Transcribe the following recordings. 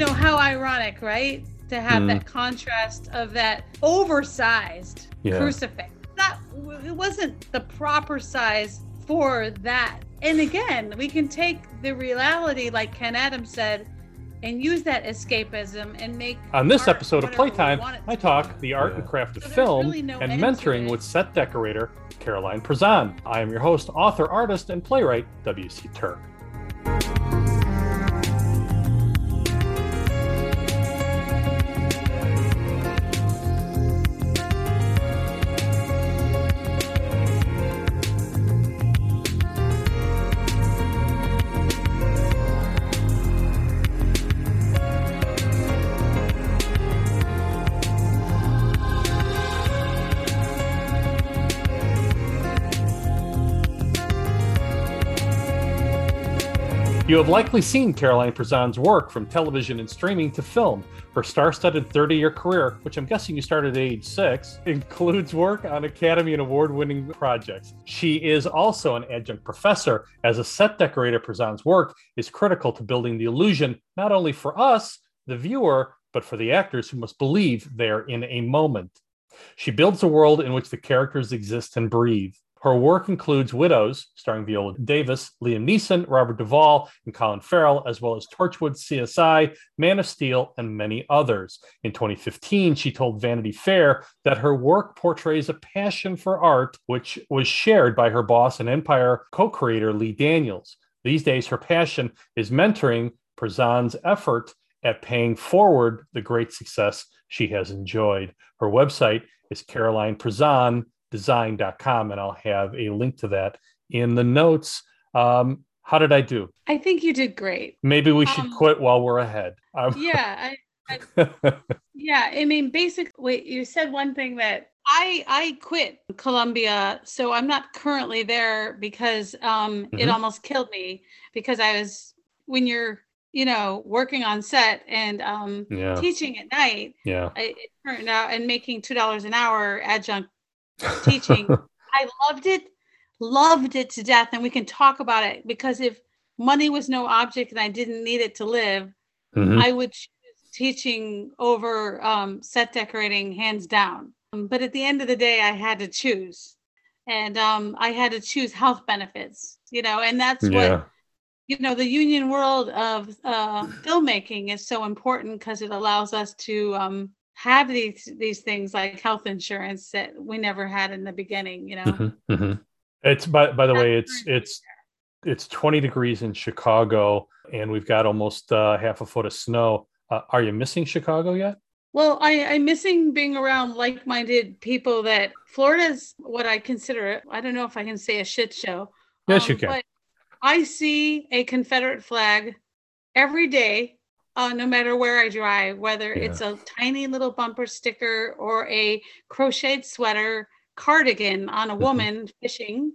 know how ironic, right? To have Mm. that contrast of that oversized Yeah. crucifix. Not it wasn't the proper size for that. And again, we can take the reality, like Ken Adams said, and use that escapism and make On this art episode of Playtime, want I talk be. the art Yeah. and craft of So film really no and mentoring with set decorator Caroline Perzan. I am your host, author, artist, and playwright, W.C. Turk. You have likely seen Caroline Perzan's work from television and streaming to film. Her star studded 30 year career, which I'm guessing you started at age six, includes work on Academy and award winning projects. She is also an adjunct professor. As a set decorator, Perzan's work is critical to building the illusion, not only for us, the viewer, but for the actors who must believe they're in a moment. She builds a world in which the characters exist and breathe. Her work includes Widows, starring Viola Davis, Liam Neeson, Robert Duvall, and Colin Farrell, as well as Torchwood, CSI, Man of Steel, and many others. In 2015, she told Vanity Fair that her work portrays a passion for art, which was shared by her boss and Empire co creator Lee Daniels. These days, her passion is mentoring Perzan's effort at paying forward the great success she has enjoyed. Her website is Caroline Perzan design.com and I'll have a link to that in the notes. Um, how did I do? I think you did great. Maybe we should Um, quit while we're ahead. Um, Yeah, I, yeah. I mean, basically, you said one thing that I I quit Columbia, so I'm not currently there because um it Mhm. almost killed me because I was when you're you know working on set and um yeah, teaching at night, yeah. I, it turned out and making two dollars an hour adjunct teaching. I loved it, loved it to death, and we can talk about it because if money was no object and I didn't need it to live, Mhm. I would choose teaching over um, set decorating hands down. Um, but at the end of the day, I had to choose, and um, I had to choose health benefits. You know, and that's yeah. what you know. The union world of uh, filmmaking is so important because it allows us to um, have these these things like health insurance that we never had in the beginning. You know. Mhm, mhm. It's by by the way, it's it's it's 20 degrees in Chicago and we've got almost uh, half a foot of snow. Uh, are you missing Chicago yet? Well, I, I'm missing being around like-minded people that Florida's what I consider. it I don't know if I can say a shit show. Yes, you um, can. But I see a Confederate flag every day, uh, no matter where I drive, whether Yeah. it's a tiny little bumper sticker or a crocheted sweater, cardigan on a Mhm. woman fishing,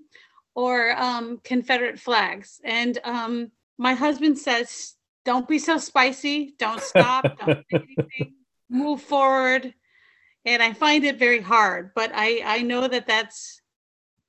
or um, Confederate flags. And um, my husband says, "Don't be so spicy. Don't stop. don't anything. Move forward." And I find it very hard, but I I know that that's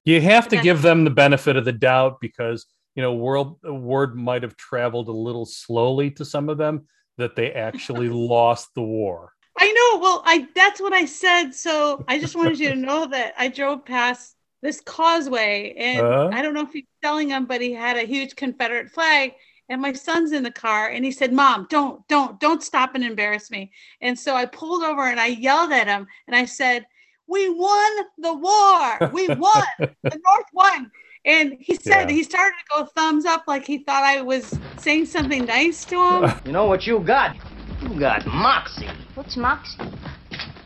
You have to give them the benefit of the doubt because you know world word might have traveled a little slowly to some of them that they actually lost the war. I know. Well, I that's what I said. So I just wanted you to know that I drove past this causeway, and Uh? I don't know if he's selling them, but he had a huge Confederate flag. And my son's in the car, and he said, "Mom, don't, don't, don't stop and embarrass me." And so I pulled over and I yelled at him, and I said, "We won the war. We won. the North won." And he said Yeah. he started to go thumbs up, like he thought I was saying something nice to him. You know what you got? You got moxie. What's Moxie?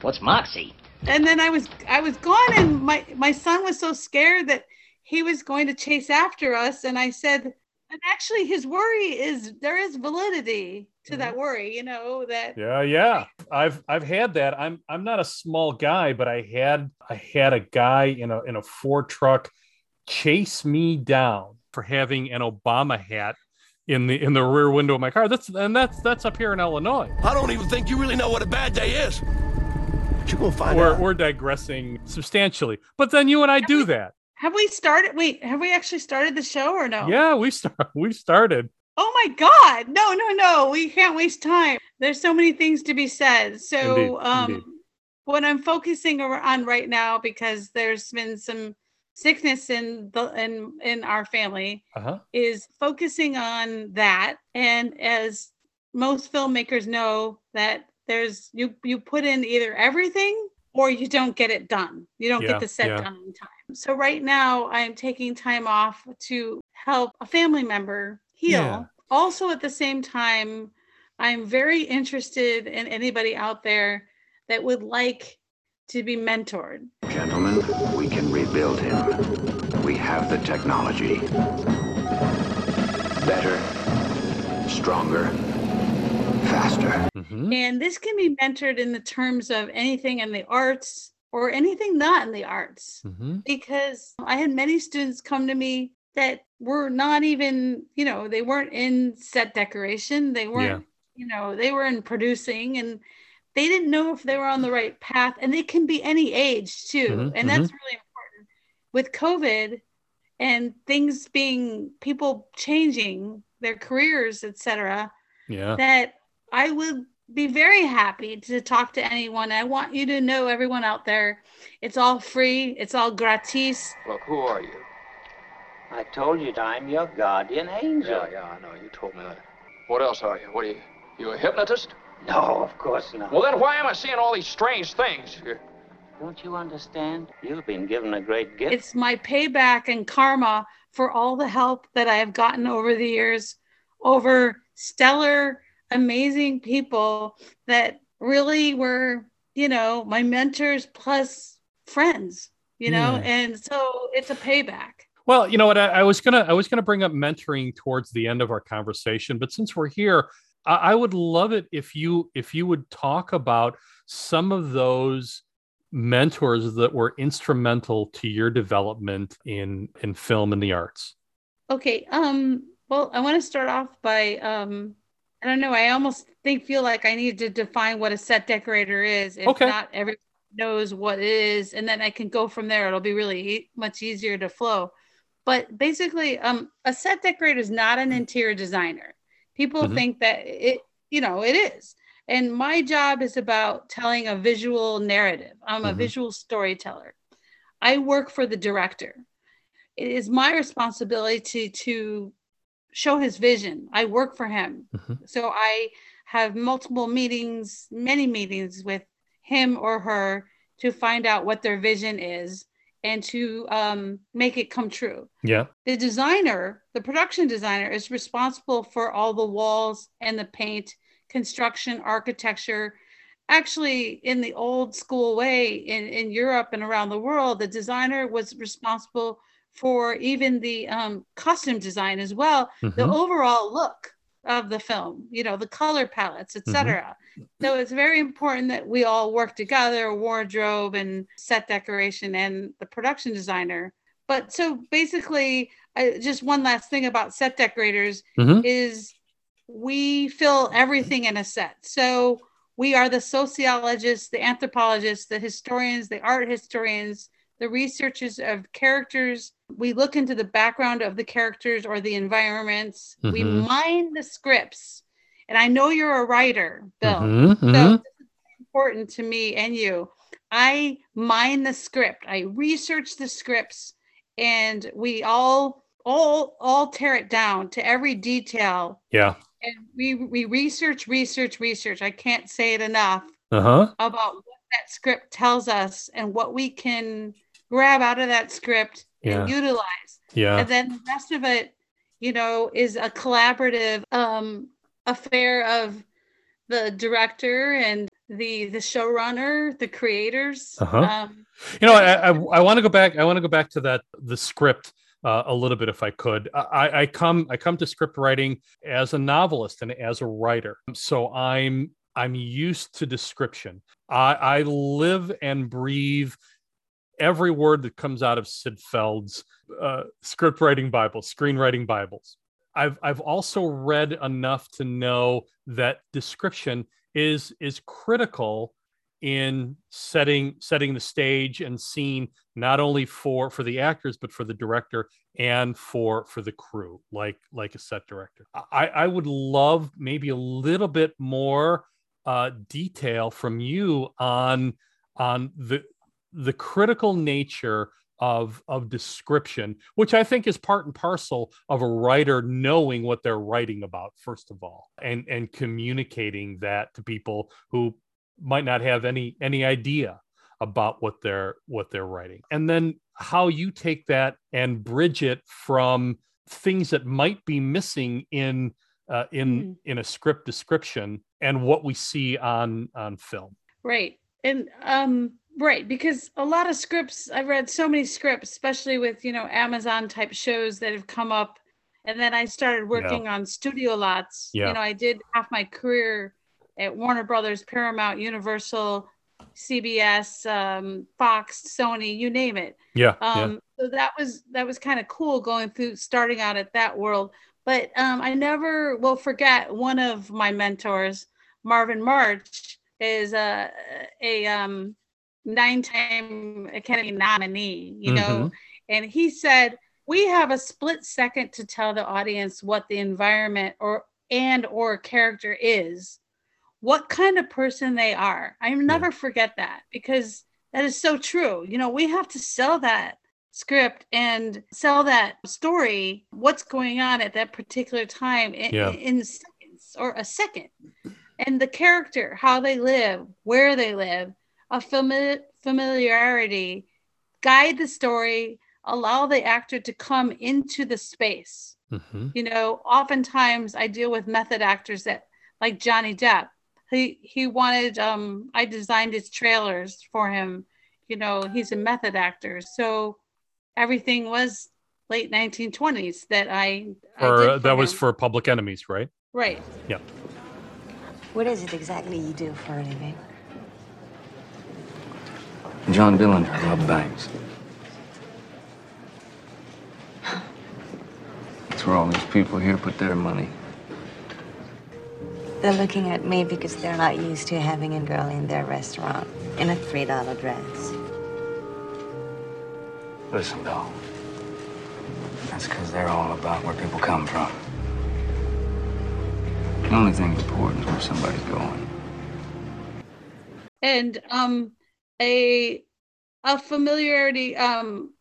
What's moxie? and then I was I was gone, and my my son was so scared that he was going to chase after us, and I said, and actually his worry is there is validity to that mm-hmm. worry, you know that Yeah, yeah. I've I've had that. I'm I'm not a small guy, but I had I had a guy in a in a Ford truck chase me down for having an Obama hat in the in the rear window of my car. That's and that's that's up here in Illinois. I don't even think you really know what a bad day is. You're gonna find We're out. we're digressing substantially. But then you and I do that. have we started? Wait, have we actually started the show or no? Yeah, we start we started. Oh my God. No, no, no. We can't waste time. There's so many things to be said. So, Indeed, um, indeed. what I'm focusing on right now, because there's been some sickness in the in in our family, Uh-huh. is focusing on that. And as most filmmakers know, that there's you you put in either everything or you don't get it done. You don't Yeah, get the set yeah. done in time. So right now I'm taking time off to help a family member heal. Yeah. Also at the same time, I'm very interested in anybody out there that would like to be mentored. Gentlemen, we can rebuild him. We have the technology. Better, stronger, faster. Mhm. And this can be mentored in the terms of anything in the arts or anything not in the arts. Mhm. Because I had many students come to me that were not even, you know, they weren't in set decoration. They weren't, you know, they were in producing and they didn't know if they were on the right path. And they can be any age too. Mhm, and that's really important. With COVID and things being people changing their careers, etc Yeah. that I would be very happy to talk to anyone. I want you to know, everyone out there, it's all free, it's all gratis. Look, who are you? I told you I'm your guardian angel. Yeah, yeah, I know. You told me that. What else are you? What are you? You a hypnotist? No, of course not. Well, then why am I seeing all these strange things? You- Don't you understand? You've been given a great gift. It's my payback and karma for all the help that I have gotten over the years over stellar, amazing people that really were, you know, my mentors plus friends, you know, Yeah. and so it's a payback. Well, you know what? I, I was gonna I was gonna bring up mentoring towards the end of our conversation, but since we're here, I, I would love it if you if you would talk about some of those mentors that were instrumental to your development in in film and the arts. Okay. Um, well, I want to start off by um, I don't know, I almost think feel like I need to define what a set decorator is. If Okay. not everyone knows what it is, and then I can go from there. It'll be really e- much easier to flow. But basically, um, a set decorator is not an interior designer. People Mhm. think that it, you know, it is. And my job is about telling a visual narrative. I'm a Mhm. visual storyteller. I work for the director. It is my responsibility to to show his vision. I work for him. Mhm. So I have multiple meetings, many meetings with him or her to find out what their vision is and to um, make it come true. Yeah. The designer, the production designer, is responsible for all the walls and the paint, construction, architecture. Actually, in the old school way in, in Europe and around the world, the designer was responsible for even the um, costume design as well, the Mhm. overall look of the film, you know, the color palettes, Mm-hmm. etc. So it's very important that we all work together, wardrobe and set decoration and the production designer. But so basically, I, just one last thing about set decorators Mhm. is we fill everything in a set. So we are the sociologists, the anthropologists, the historians, the art historians, the researchers of characters. We look into the background of the characters or the environments. We Mhm. mine the scripts. And I know you're a writer, Bill. Mhm, So mhm. this is important to me and you. I mine the script. I research the scripts and we all all all tear it down to every detail Yeah. And we we research research research. I can't say it enough Uh-huh. about what that script tells us and what we can grab out of that script Yeah. and utilize Yeah. and then the rest of it you know is a collaborative um affair of the director and the the showrunner the creators Uh-huh. um You know, I I, I want to go back. I want to go back to that the script uh, a little bit, if I could. I, I come I come to script writing as a novelist and as a writer, so I'm I'm used to description. I, I live and breathe every word that comes out of Syd Field's uh, script writing Bible, screenwriting Bibles. I've I've also read enough to know that description is is critical in setting setting the stage and scene not only for for the actors but for the director and for for the crew like like a set director. I i would love maybe a little bit more uh detail from you on on the the critical nature of of description which i think is part and parcel of a writer knowing what they're writing about first of all and and communicating that to people who might not have any any idea about what they're what they're writing and then how you take that and bridge it from things that might be missing in uh, in mm. in a script description and what we see on on film right and um right because a lot of scripts i've read so many scripts especially with you know amazon type shows that have come up and then i started working yeah. on studio lots yeah. you know i did half my career at Warner Brothers, Paramount, Universal, CBS, um, Fox, Sony, you name it. Yeah, um, yeah. So that was that was kind of cool going through starting out at that world. But um, I never will forget one of my mentors, Marvin March, is a a um, nine-time Academy nominee. You know, mm-hmm. and he said we have a split second to tell the audience what the environment or and or character is what kind of person they are. I never forget that because that is so true. You know, we have to sell that script and sell that story, what's going on at that particular time in, yeah. in seconds or a second. And the character, how they live, where they live, a famili- familiarity, guide the story, allow the actor to come into the space. Mm-hmm. You know, oftentimes I deal with method actors that, like Johnny Depp, he he wanted um I designed his trailers for him. You know, he's a method actor. So everything was late 1920s that I, for, I that him. was for Public Enemies, right? Right. Yeah. What is it exactly you do for a living? John Dillinger, rob banks. That's where all these people here put their money. They're looking at me because they're not used to having a girl in their restaurant in a $3 dress. Listen, Bill. That's because they're all about where people come from. The only thing important is where somebody's going. And um a a familiarity um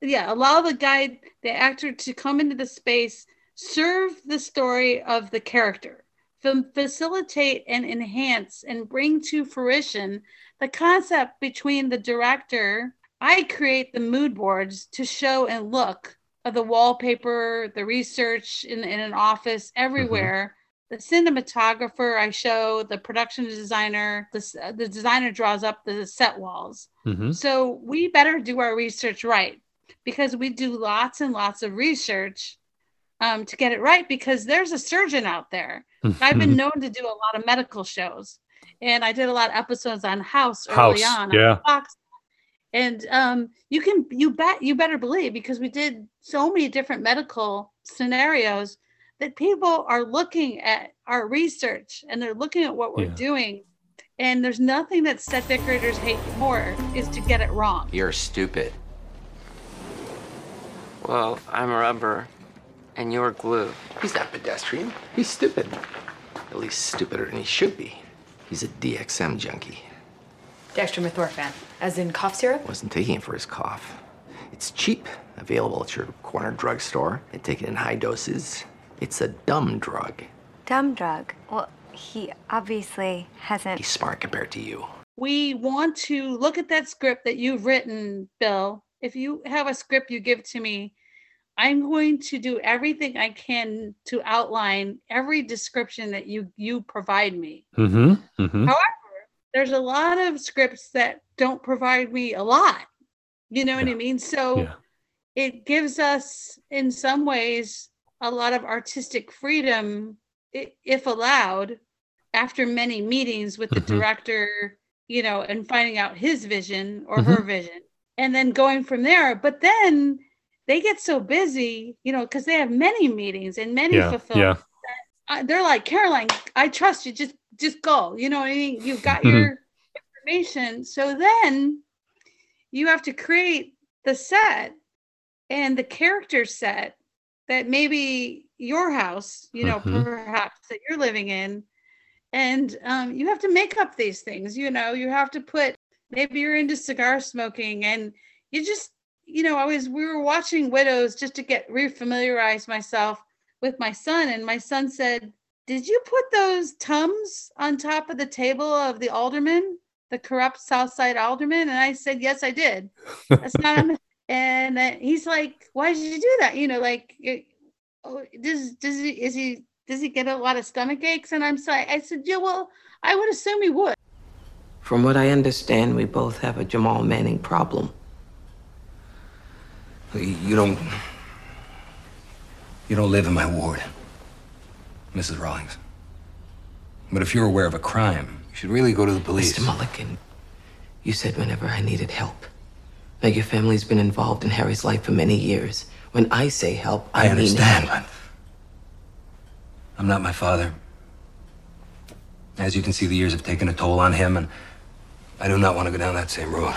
yeah, allow the guide the actor to come into the space, serve the story of the character facilitate and enhance and bring to fruition the concept between the director. I create the mood boards to show and look of the wallpaper, the research in, in an office, everywhere. Mm-hmm. The cinematographer, I show the production designer, the, the designer draws up the set walls. Mm-hmm. So we better do our research right because we do lots and lots of research um, to get it right because there's a surgeon out there I've been known to do a lot of medical shows, and I did a lot of episodes on House early House, on. Yeah. Fox. And um, you can you bet you better believe because we did so many different medical scenarios that people are looking at our research and they're looking at what we're yeah. doing. And there's nothing that set decorators hate more is to get it wrong. You're stupid. Well, I'm a rubber and you're glue. He's not pedestrian. He's stupid. At least stupider than he should be. He's a DXM junkie. Dextromethorphan, as in cough syrup? Wasn't taking it for his cough. It's cheap, available at your corner drugstore. They take it in high doses. It's a dumb drug. Dumb drug? Well, he obviously hasn't. He's smart compared to you. We want to look at that script that you've written, Bill. If you have a script you give to me, I'm going to do everything I can to outline every description that you you provide me. Mm-hmm, mm-hmm. However, there's a lot of scripts that don't provide me a lot. You know yeah. what I mean? So yeah. it gives us, in some ways, a lot of artistic freedom, if allowed, after many meetings with the mm-hmm. director, you know, and finding out his vision or her mm-hmm. vision, and then going from there. But then they get so busy, you know, because they have many meetings and many yeah, fulfillments. Yeah. they're like, Caroline, I trust you. Just just go. You know what I mean? You've got your information. So then you have to create the set and the character set that maybe your house, you know, Mhm. perhaps that you're living in. And um, you have to make up these things, you know, you have to put maybe you're into cigar smoking and you just, you know, I was we were watching Widows just to get refamiliarize myself with my son, and my son said, Did you put those tums on top of the table of the alderman, the corrupt Southside alderman? And I said, Yes, I did. That's not a mis-" and uh, he's like, Why did you do that? You know, like it- oh, does does he is he does he get a lot of stomach aches? And I'm sorry. I said, Yeah, well, I would assume he would. From what I understand, we both have a Jamal Manning problem. You don't. You don't live in my ward, Mrs. Rawlings. But if you're aware of a crime, you should really go to the police. Mr. Mulligan, you said whenever I needed help. Now, your family's been involved in Harry's life for many years. When I say help, I, I understand, mean help. I'm not my father. As you can see, the years have taken a toll on him, and I do not want to go down that same road.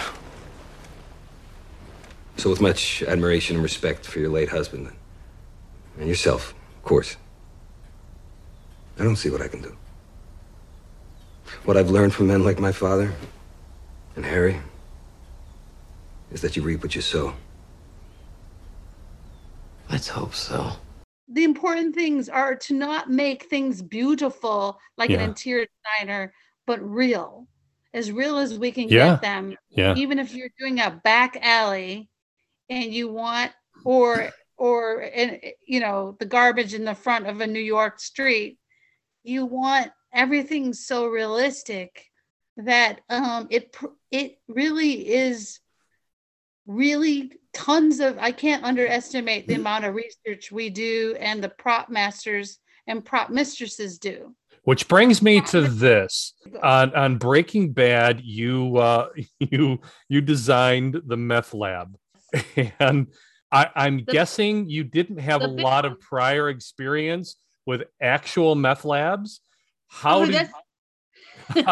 So, with much admiration and respect for your late husband, and yourself, of course, I don't see what I can do. What I've learned from men like my father and Harry is that you reap what you sow. Let's hope so. the important things are to not make things beautiful like an interior designer, but real, as real as we can Yeah. get them. Yeah. Even if you're doing a back alley and you want, or, or, and you know, the garbage in the front of a New York street, you want everything so realistic that um, it, it really is really tons of i can't underestimate the amount of research we do and the prop masters and prop mistresses do. Which brings me to this. On on Breaking Bad. You uh, you you designed the meth lab, and I, I'm The- guessing you didn't have a lot of prior experience with actual meth labs. How Oh, do that's-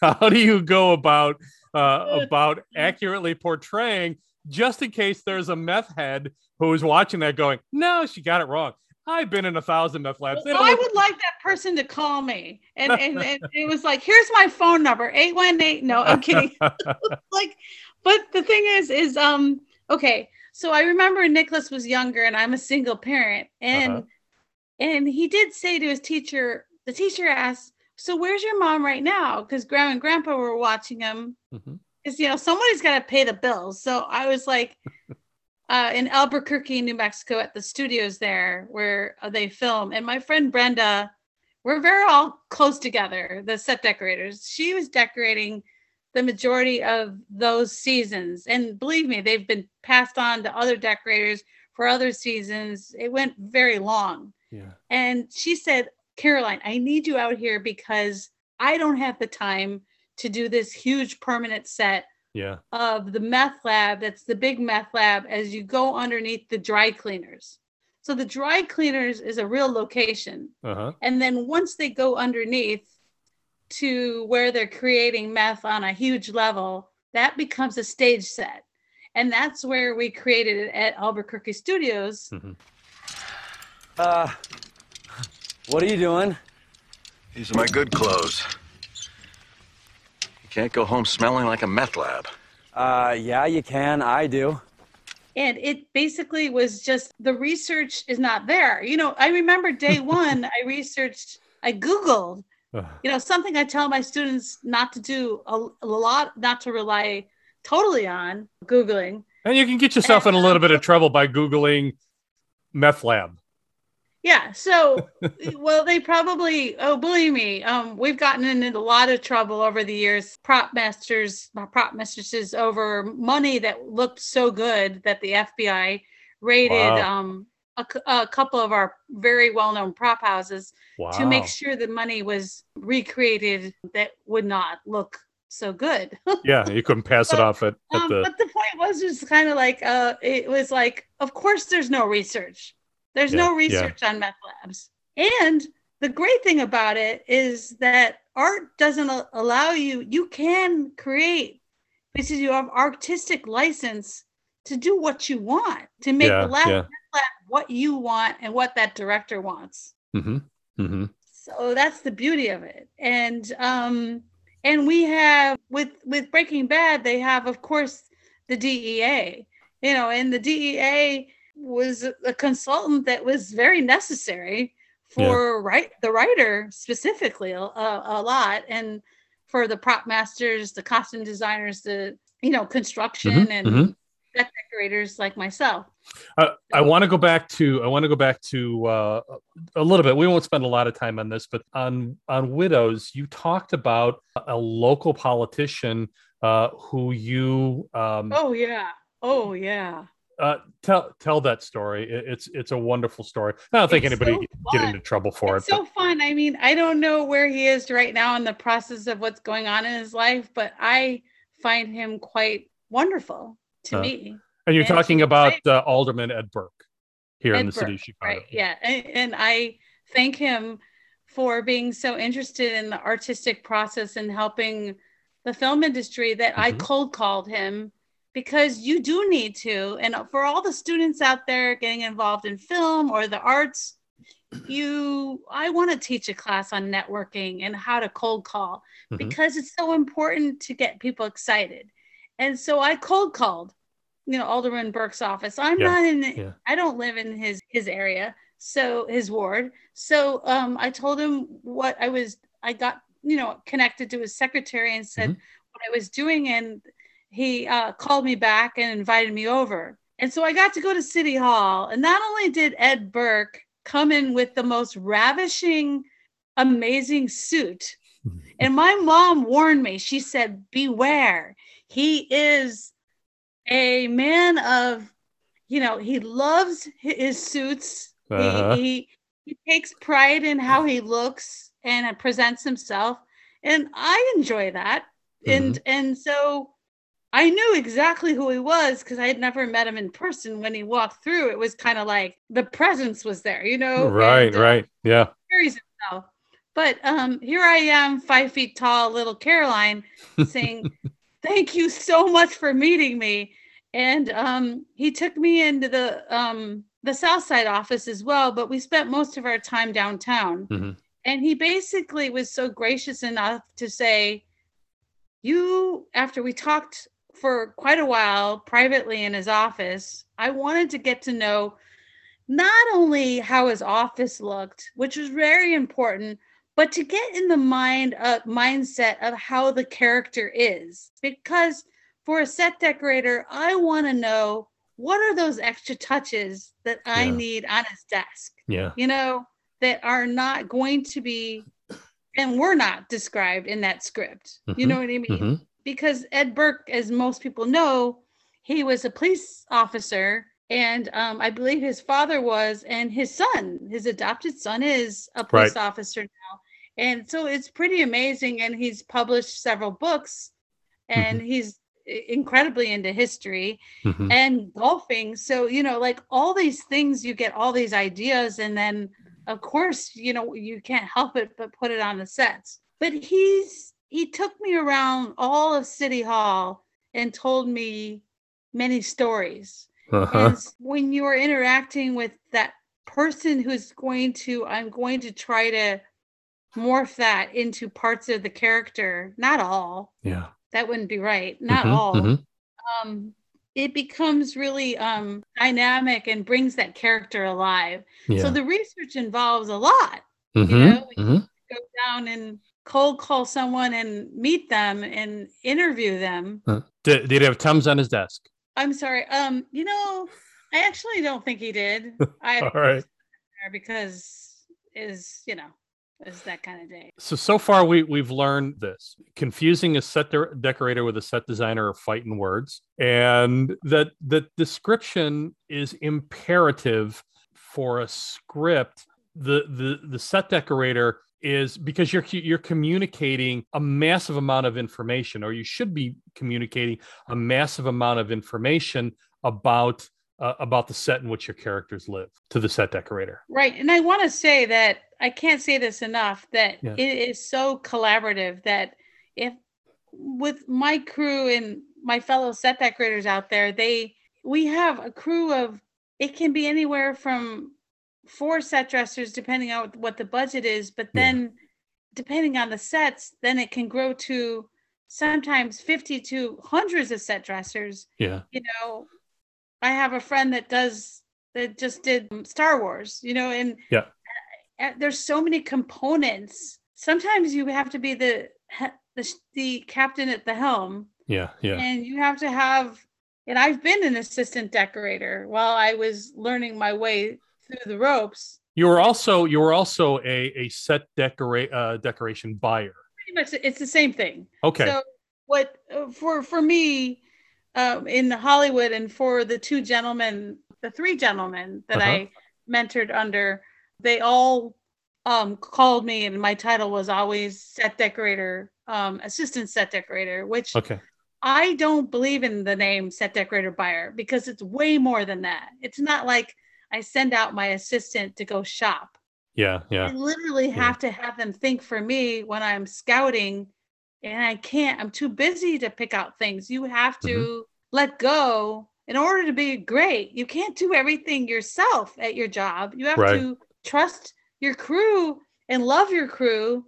how, how do you go about uh, about accurately portraying just in case there's a meth head who's watching that going, no, she got it wrong. I've been in a thousand meth labs. Don't I would like that person to call me. And, and, and it was like, here's my phone number, 818. No, I'm kidding. like, but the thing is, is um, okay. So I remember Nicholas was younger and I'm a single parent. And Uh-huh. and he did say to his teacher, the teacher asked, So where's your mom right now? Because grandma and grandpa were watching him. Mhm. Because you know, somebody's gotta pay the bills. So I was like uh, in Albuquerque, New Mexico, at the studios there where uh, they film. And my friend Brenda, we're very all close together, the set decorators. She was decorating the majority of those seasons. And believe me, they've been passed on to other decorators for other seasons. It went very long. Yeah. And she said, Caroline, I need you out here because I don't have the time to do this huge permanent set Yeah. of the meth lab that's the big meth lab as you go underneath the dry cleaners. So the dry cleaners is a real location. Uh huh. And then once they go underneath to where they're creating meth on a huge level, that becomes a stage set. And that's where we created it at Albuquerque Studios. Uh, what are you doing? These are my good clothes. You can't go home smelling like a meth lab. Uh, yeah, you can. I do. and it basically was just the research is not there you know i remember day one i researched i googled you know something i tell my students not to do a, a lot not to rely totally on googling And you can get yourself in a little bit of trouble by Googling meth lab. yeah so well they probably oh believe me um we've gotten into a lot of trouble over the years prop masters prop mistresses over money that looked so good that the fbi raided Wow. um a, a couple of our very well-known prop houses to make sure the money was recreated that would not look so good Yeah, you couldn't pass it off at, at um, the. but the point was just kind of like uh it was like of course there's no research there's Yeah, no yeah. research on meth labs and the great thing about it is that art doesn't allow you, you can create because you have artistic license to do what you want, to make Yeah, the last yeah. what you want and what that director wants. Mm-hmm. Mm-hmm. So that's the beauty of it. And um and we have with with Breaking Bad, they have of course the DEA. You know, and the DEA was a- consultant that was very necessary for right the writer specifically a, a, lot and for the prop masters, the costume designers, the you know, construction Mhm, and mhm. Set decorators like myself. Uh, I want to go back to I want to go back to uh, a little bit. We won't spend a lot of time on this, but on on widows, you talked about a local politician uh, who you um, Oh yeah. Oh yeah. uh, tell tell that story. It- it's it's a wonderful story. I don't think It's anybody so get- into trouble for It's it. so fun. I mean, I don't know where he is right now in the process of what's going on in his life, but I find him quite wonderful to Uh, me. and you're and talking about my- uh, Alderman Ed Burke here in Ed the city of Chicago. Right. Yeah. And, and I thank him for being so interested in the artistic process and helping the film industry that I Mhm. cold called him because you do need to. And for all the students out there getting involved in film or the arts, you I want to teach a class on networking and how to cold call Mhm. because it's so important to get people excited. And so I cold called, you know, Alderman Burke's office. I'm Yeah, not in yeah. I don't live in his his area, so his ward. So um I told him what I was I got, you know, connected to his secretary and said what I was doing and he uh, called me back and invited me over. And so I got to go to City Hall. And not only did Ed Burke come in with the most ravishing, amazing suit, and my mom warned me, she said, Beware, he is a man of, you know, he loves his suits. He- Uh-huh. He, he takes pride in how he looks and presents himself. And I enjoy that. And and so I knew exactly who he was because I had never met him in person. When he walked through, it was kind of like the presence was there, you know. right, and, uh, right, yeah. carries himself. But um, here I am, five feet tall, little Caroline, saying, "Thank you so much for meeting me." And um, he took me into the um, the South Side office as well, but we spent most of our time downtown. Mhm. And he basically was so gracious enough to say, "You." After we talked for quite a while privately in his office, I wanted to get to know not only how his office looked, which was very important, but to get in the mind uh, mindset of how the character is. Because for a set decorator, I want to know what are those extra touches that I Yeah. need on his desk. Yeah. You know, that are not going to be and were not described in that script. You Mhm, know what I mean? mhm. Because Ed Burke, as most people know, he was a police officer, and um, I believe his father was, and his son, his adopted son, is a police Right. officer now. And so it's pretty amazing. And he's published several books, and he's incredibly into history Mhm. and golfing. So, you know, like all these things, you get all these ideas, and then of course, you know, you can't help it but put it on the sets. But he's he took me around all of City Hall and told me many stories. Uh-huh. And when you are interacting with that person who's going to, I'm going to try to morph that into parts of the character, not all. Yeah. That wouldn't be right. Not Mhm, all. mhm. Um, it becomes really um, dynamic and brings that character alive. Yeah. So the research involves a lot. Mhm, You know, mhm. you go down and cold call someone and meet them and interview them. Uh, Did, did he have Tums on his desk? I'm sorry. Um, you know, I actually don't think he did. I All right. because is you know is that kind of day. So so far we we've learned this: confusing a set de- decorator with a set designer are fighting words, and that the description is imperative for a script. The the the set decorator is because you're you're communicating a massive amount of information, or you should be communicating a massive amount of information about uh, about the set in which your characters live to the set decorator. Right. And I want to say that I can't say this enough that Yeah. it is so collaborative that if with my crew and my fellow set decorators out there, they we have a crew of it can be anywhere from four set dressers depending on what the budget is, but then depending on the sets, then it can grow to sometimes 50 to hundreds of set dressers Yeah. you know i have a friend that does that just did star wars you know and Yeah. there's so many components sometimes you have to be the the, the captain at the helm Yeah. Yeah. and you have to have and i've been an assistant decorator while i was learning my way through the ropes You were also you were also a, a set decorate uh, decoration buyer. pretty much it's the same thing Okay. So what uh, for for me um, in Hollywood and for the two gentlemen, the three gentlemen that Uh-huh. I mentored under, they all um, called me, and my title was always set decorator, um, assistant set decorator, which Okay. I don't believe in the name set decorator buyer because it's way more than that. It's not like I send out my assistant to go shop. Yeah. Yeah. I literally Yeah. have to have them think for me when I'm scouting, and I can't. I'm too busy to pick out things. You have to Mm-hmm. let go in order to be great. You can't do everything yourself at your job. You have Right. to trust your crew and love your crew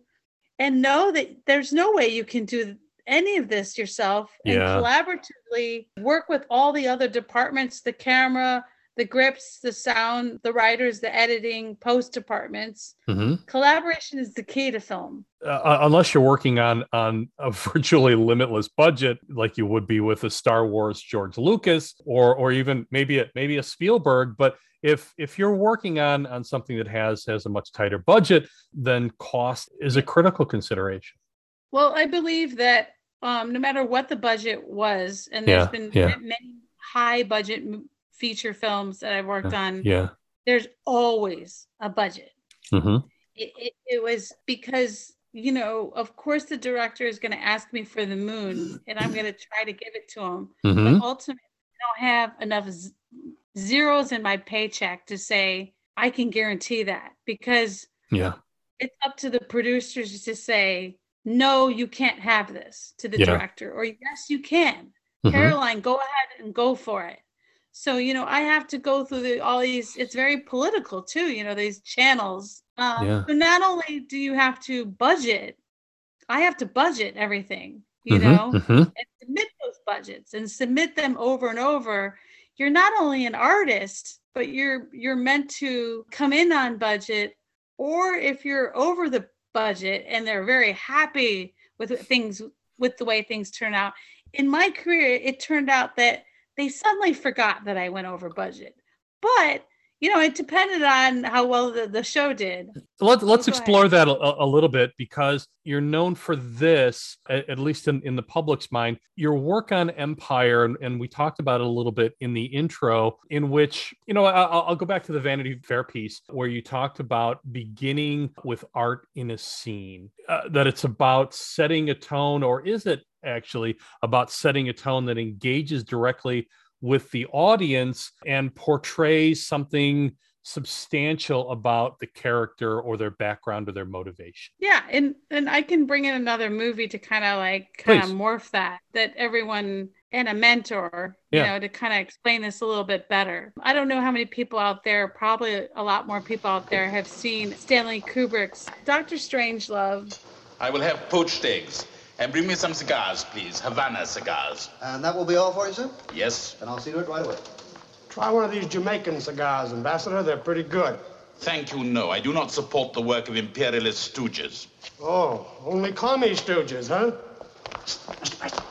and know that there's no way you can do any of this yourself and Yeah. collaboratively work with all the other departments the camera the grips the sound the writers the editing post departments hmm collaboration is the key to film Uh, unless you're working on on a virtually limitless budget, like you would be with a Star Wars George Lucas, or or even maybe a, maybe a Spielberg. But if if you're working on on something that has has a much tighter budget, then cost is a critical consideration. well i believe that um, no matter what the budget was and there's Yeah, been yeah. many high budget feature films that i've worked on Yeah. there's always a budget Mm-hmm. it, it, it was because you know of course the director is going to ask me for the moon and i'm going to try to give it to him Mm-hmm. but ultimately i don't have enough z- zeros in my paycheck to say i can guarantee that because Yeah. it's up to the producers to say no you can't have this to the Yeah. director or yes you can Mhm. caroline go ahead and go for it so you know i have to go through the, all these it's very political too you know these channels um, Yeah. so not only do you have to budget i have to budget everything you Mhm, know mhm. and submit those budgets and submit them over and over you're not only an artist but you're you're meant to come in on budget or if you're over the budget and they're very happy with things with the way things turn out in my career it turned out that they suddenly forgot that i went over budget. But you know it depended on how well the, the show did. Let, let's go ahead. explore that a, a little bit because you're known for this, at, at least in, in the public's mind, your work on Empire, and, and we talked about it a little bit in the intro, in which, you know, I, I'll, I'll go back to the Vanity Fair piece where you talked about beginning with art in a scene, uh, that it's about setting a tone, or is it actually about setting a tone that engages directly with the audience and portrays something substantial about the character or their background or their motivation. Yeah, and and I can bring in another movie to kind of like kind of morph that that everyone and a mentor, you know, to kind of explain this a little bit better. I don't know how many people out there, probably a lot more people out there have seen Stanley Kubrick's Doctor Strangelove. I will have poached eggs. And bring me some cigars, please. Havana cigars. And that will be all for you, sir? Yes? Then I'll see to it right away. Try one of these Jamaican cigars, Ambassador. They're pretty good. Thank you, no. I do not support the work of imperialist stooges. Oh, only commie stooges, huh? Mr. Breton.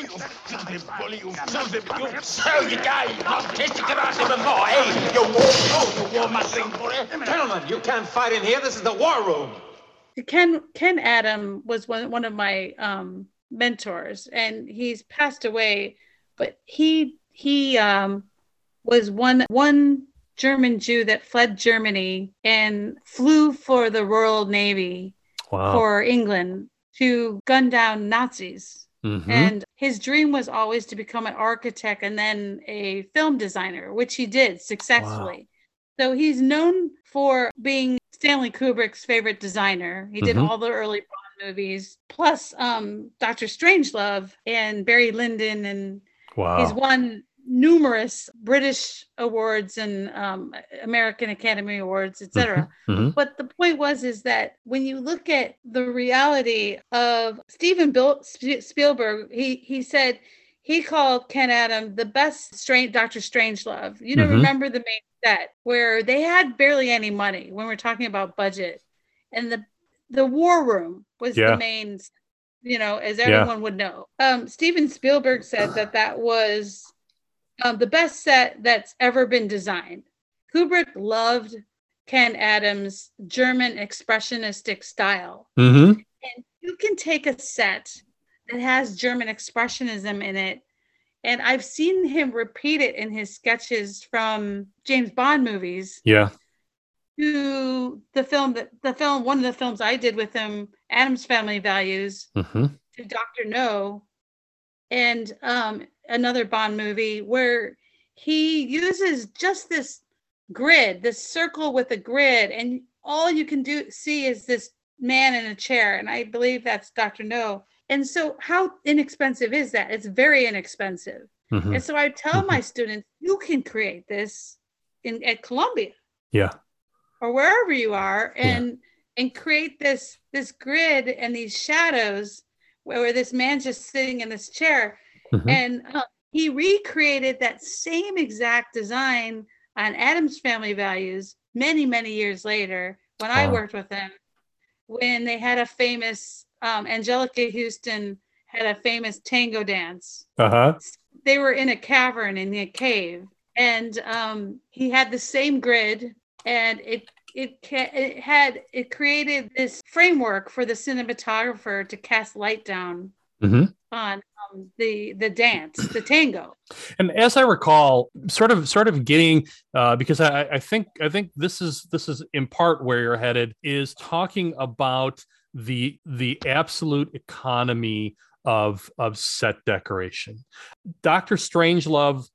You film me, bully. You filled it. You so you guys must taste the karate before, eh? You wore, oh, you wore my thing for it. Gentlemen, you can't fight in here. This is the war room. Ken Ken Adam was one one of my um, mentors, and he's passed away. But he he um, was one one German Jew that fled Germany and flew for the Royal Navy Wow. for England to gun down Nazis. Mhm. And his dream was always to become an architect and then a film designer, which he did successfully. So he's known for being Stanley Kubrick's favorite designer. He did Mhm. all the early Bond movies, plus um, Doctor Strangelove and Barry Lyndon, and Wow. he's won numerous British awards and um, American Academy Awards, etc. Mhm. But the point was is that when you look at the reality of Steven Spielberg, he he said he called Ken Adam the best strange Doctor Strangelove. You know, Mhm. remember the main set where they had barely any money when we're talking about budget, and the the war room was Yeah. the main. You know, as Yeah. everyone would know, um, Steven Spielberg said that that was um, the best set that's ever been designed. Kubrick loved Ken Adams' German expressionistic style. Mm-hmm. And you can take a set that has German expressionism in it, and I've seen him repeat it in his sketches from James Bond movies Yeah. to the film that the film one of the films I did with him, Addams Family Values, Mm-hmm. to Doctor No, and um, another Bond movie where he uses just this grid, this circle with a grid, and all you can do see is this man in a chair, and I believe that's Doctor No. And so, how inexpensive is that? It's very inexpensive. Mhm. And so, I tell my students, you can create this in at Columbia Yeah. or wherever you are and and create this this grid and these shadows where, where this man's just sitting in this chair Mhm. and uh, he recreated that same exact design on addams family values many many years later when i worked with him when they had a famous um, anjelica huston had a famous tango dance Uh huh. they were in a cavern in a cave and um, he had the same grid and it it, it had it created this framework for the cinematographer to cast light down Mm-hmm. on um, the the dance the tango And as I recall, sort of, sort of getting uh, because I, I think, I think this is this is in part where you're headed is talking about the the absolute economy of of set decoration. Doctor Strangelove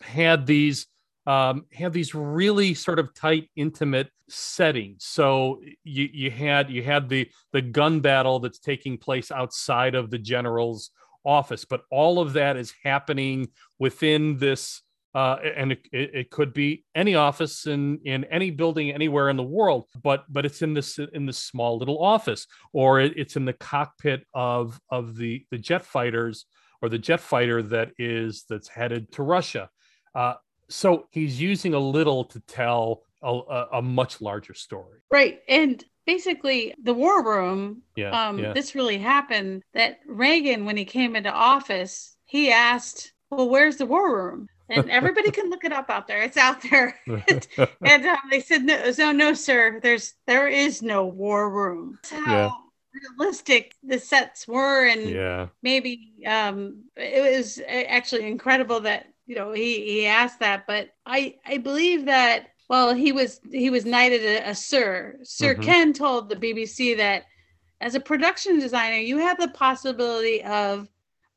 had these um, had these really sort of tight, intimate settings. So you you had you had the the gun battle that's taking place outside of the general's office, but all of that is happening within this. Uh, and it, it, could be any office in in any building anywhere in the world, but but it's in this in this small little office, or it, it's in the cockpit of of the the jet fighters or the jet fighter that is that's headed to Russia. Uh, so he's using a little to tell a, a, a much larger story. right and basically the war room Yeah, um, yeah. this really happened that reagan when he came into office he asked well where's the war room and everybody can look it up out there it's out there and um, they said no, so no sir there's there is no war room That's how Yeah. realistic the sets were and yeah. maybe um it was actually incredible that you know he he asked that but i i believe that well he was he was knighted a, a sir sir Mhm. ken told the bbc that as a production designer you have the possibility of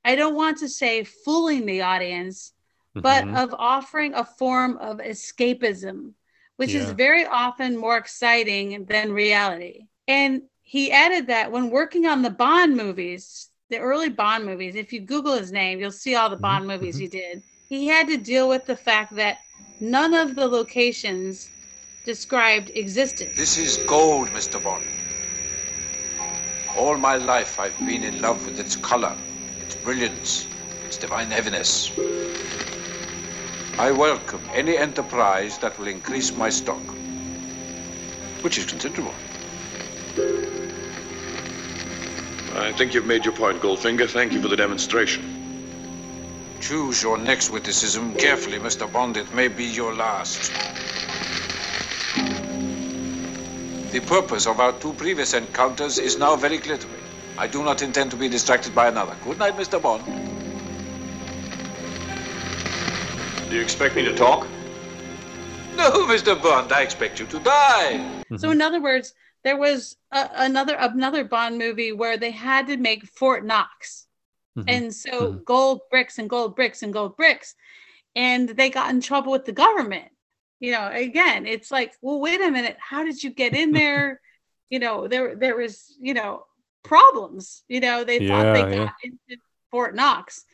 i don't want to say fooling the audience but Mhm. of offering a form of escapism which is very often more exciting than reality and he added that when working on the bond movies the early bond movies if you google his name you'll see all the bond movies he did he had to deal with the fact that none of the locations described existed This is gold, Mr. Bond. All my life I've been in love with its color, its brilliance, its divine heaviness. I welcome any enterprise that will increase my stock, which is considerable. I think you've made your point, Goldfinger. Thank you for the demonstration. Choose your next witticism carefully, Mr. Bond. It may be your last. The purpose of our two previous encounters is now very clear to me. I do not intend to be distracted by another. Good night, Mr. Bond. Do you expect me to talk? No, Mr. Bond, I expect you to die. so in other words there was a, another another bond movie where they had to make fort knox Mhm. And so gold bricks and gold bricks and gold bricks. And they got in trouble with the government. You know, again, it's like, well, wait a minute, how did you get in there? you know, there there was, you know, problems. You know, they thought they yeah. got into Fort Knox.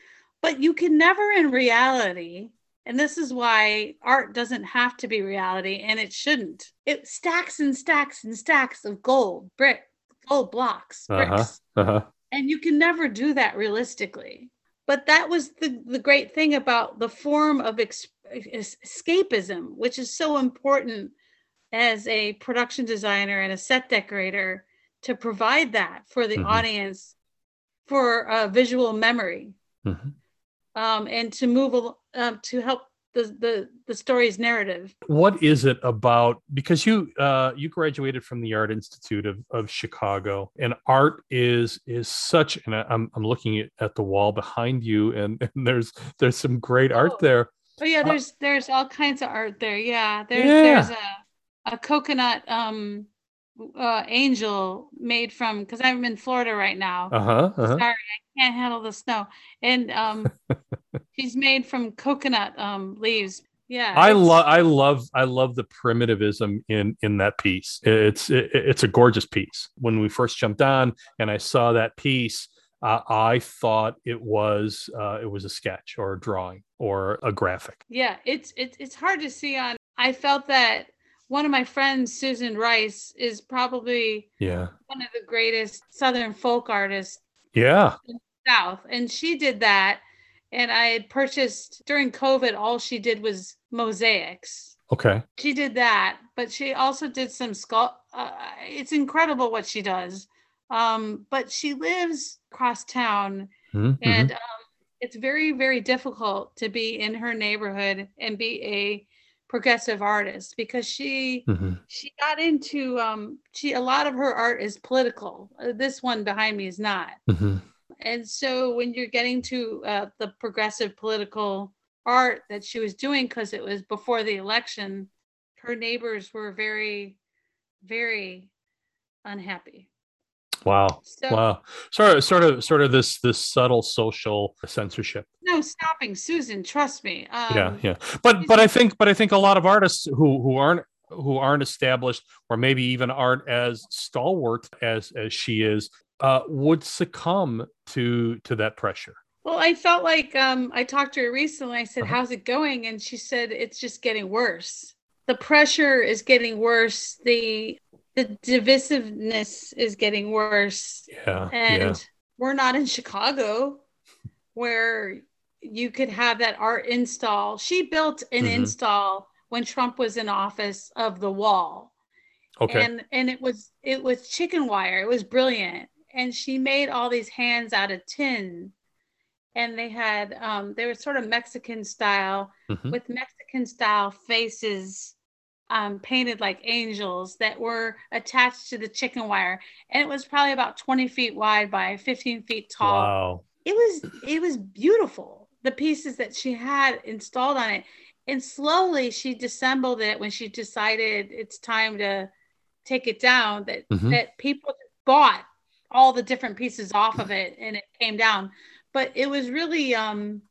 But you can never in reality, and this is why art doesn't have to be reality, and it shouldn't. It stacks and stacks and stacks of gold, brick, gold blocks, bricks Uh-huh. Uh-huh. and you can never do that realistically but that was the, the great thing about the form of ex- escapism which is so important as a production designer and a set decorator to provide that for the Mhm. audience for uh, visual memory Mhm. Um, and to move al- um, to help the, the the story's narrative what is it about because you uh you graduated from the art institute of, of chicago and art is is such and I- i'm, I'm looking at, at the wall behind you and, and there's there's some great art there Oh yeah, Uh, there's there's all kinds of art there. Yeah, there's Yeah. there's a a coconut um uh angel made from because I'm in Florida right now. uh-huh, uh-huh. Sorry, I can't handle the snow. And um she's made from coconut um leaves. Yeah. I love, I love, I love the primitivism in in that piece. It's it, it's a gorgeous piece. When we first jumped on and I saw that piece, uh, I thought it was uh, it was a sketch or a drawing or a graphic. Yeah, it's it's it's hard to see on. I felt that one of my friends, Susan Rice, is probably Yeah, one of the greatest Southern folk artists yeah, in the South, and she did that. And I had purchased during COVID. All she did was mosaics. okay. She did that, but she also did some sculpt. Uh, it's incredible what she does. Um, but she lives across town, Mhm, and mhm. um, it's very very difficult to be in her neighborhood and be a progressive artist because she Mhm. she got into um she a lot of her art is political Uh, this one behind me is not Mhm. and so when you're getting to uh, the progressive political art that she was doing because it was before the election her neighbors were very very unhappy Wow, So- wow. Sort of, sort of, sort of this this subtle social censorship. no stopping susan trust me um, yeah yeah but but i think but i think a lot of artists who who aren't who aren't established or maybe even aren't as stalwart as as she is uh would succumb to to that pressure Well, I felt like um, I talked to her recently. I said, Uh-huh. "How's it going?" And she said, "It's just getting worse. The pressure is getting worse. The the divisiveness is getting worse. yeah And yeah we're not in Chicago, where you could have that art install. She built an Mhm. install when Trump was in office of the wall okay and and it was it was chicken wire it was brilliant and she made all these hands out of tin and they had um they were sort of mexican style Mhm. with mexican style faces um painted like angels that were attached to the chicken wire. And it was probably about 20 feet wide by 15 feet tall. Wow. It was it was beautiful the pieces that she had installed on it. And slowly she dissembled it when she decided it's time to take it down that Mhm. that people bought all the different pieces off of it and it came down. But it was really um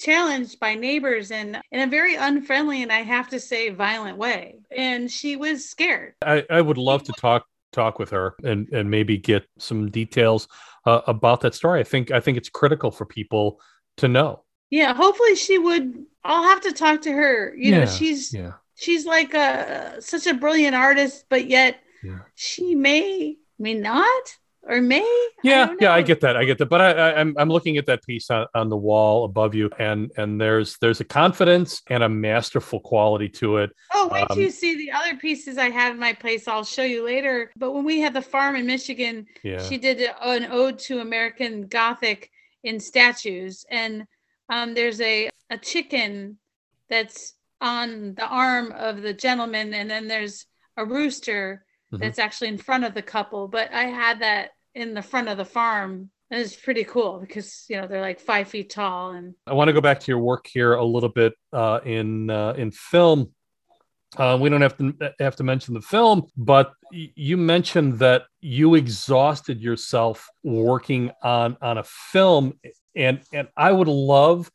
challenged by neighbors and in a very unfriendly and i have to say violent way. And she was scared. I i would love to talk talk with her and and maybe get some details uh, about that story. I think i think it's critical for people to know. Yeah hopefully she would i'll have to talk to her. You know she's yeah. she's like a such a brilliant artist but yet Yeah. she may may not or may? Yeah yeah i get that i get that but I, I i'm i'm looking at that piece on, on the wall above you and and there's there's a confidence and a masterful quality to it. Oh wait till Um, you see the other pieces i have in my place i'll show you later. But when we had the farm in michigan Yeah. she did an ode to american gothic in statues and um, there's a a chicken that's on the arm of the gentleman and then there's a rooster Mhm. that's actually in front of the couple but i had that in the front of the farm and it's pretty cool because you know they're like five feet tall and I want to go back to your work here a little bit uh, in uh, in film. Uh, we don't have to have to mention the film, but y- you mentioned that you exhausted yourself working on on a film, and and I would love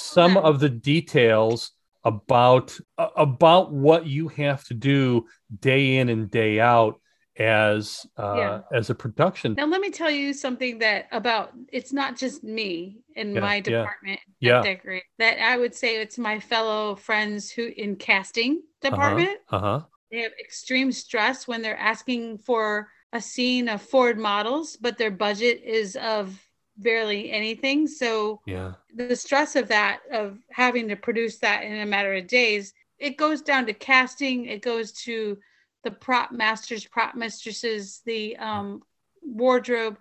some of the details about about what you have to do day in and day out as uh, Yeah. as a production. Now let me tell you something that about it's not just me in Yeah, my department yeah. that decorate that I would say it's my fellow friends who in casting department Uh huh. they have extreme stress when they're asking for a scene of Ford models, but their budget is of barely anything. So Yeah. the stress of that, of having to produce that in a matter of days, it goes down to casting, it goes to the prop masters, prop mistresses, the um, wardrobe,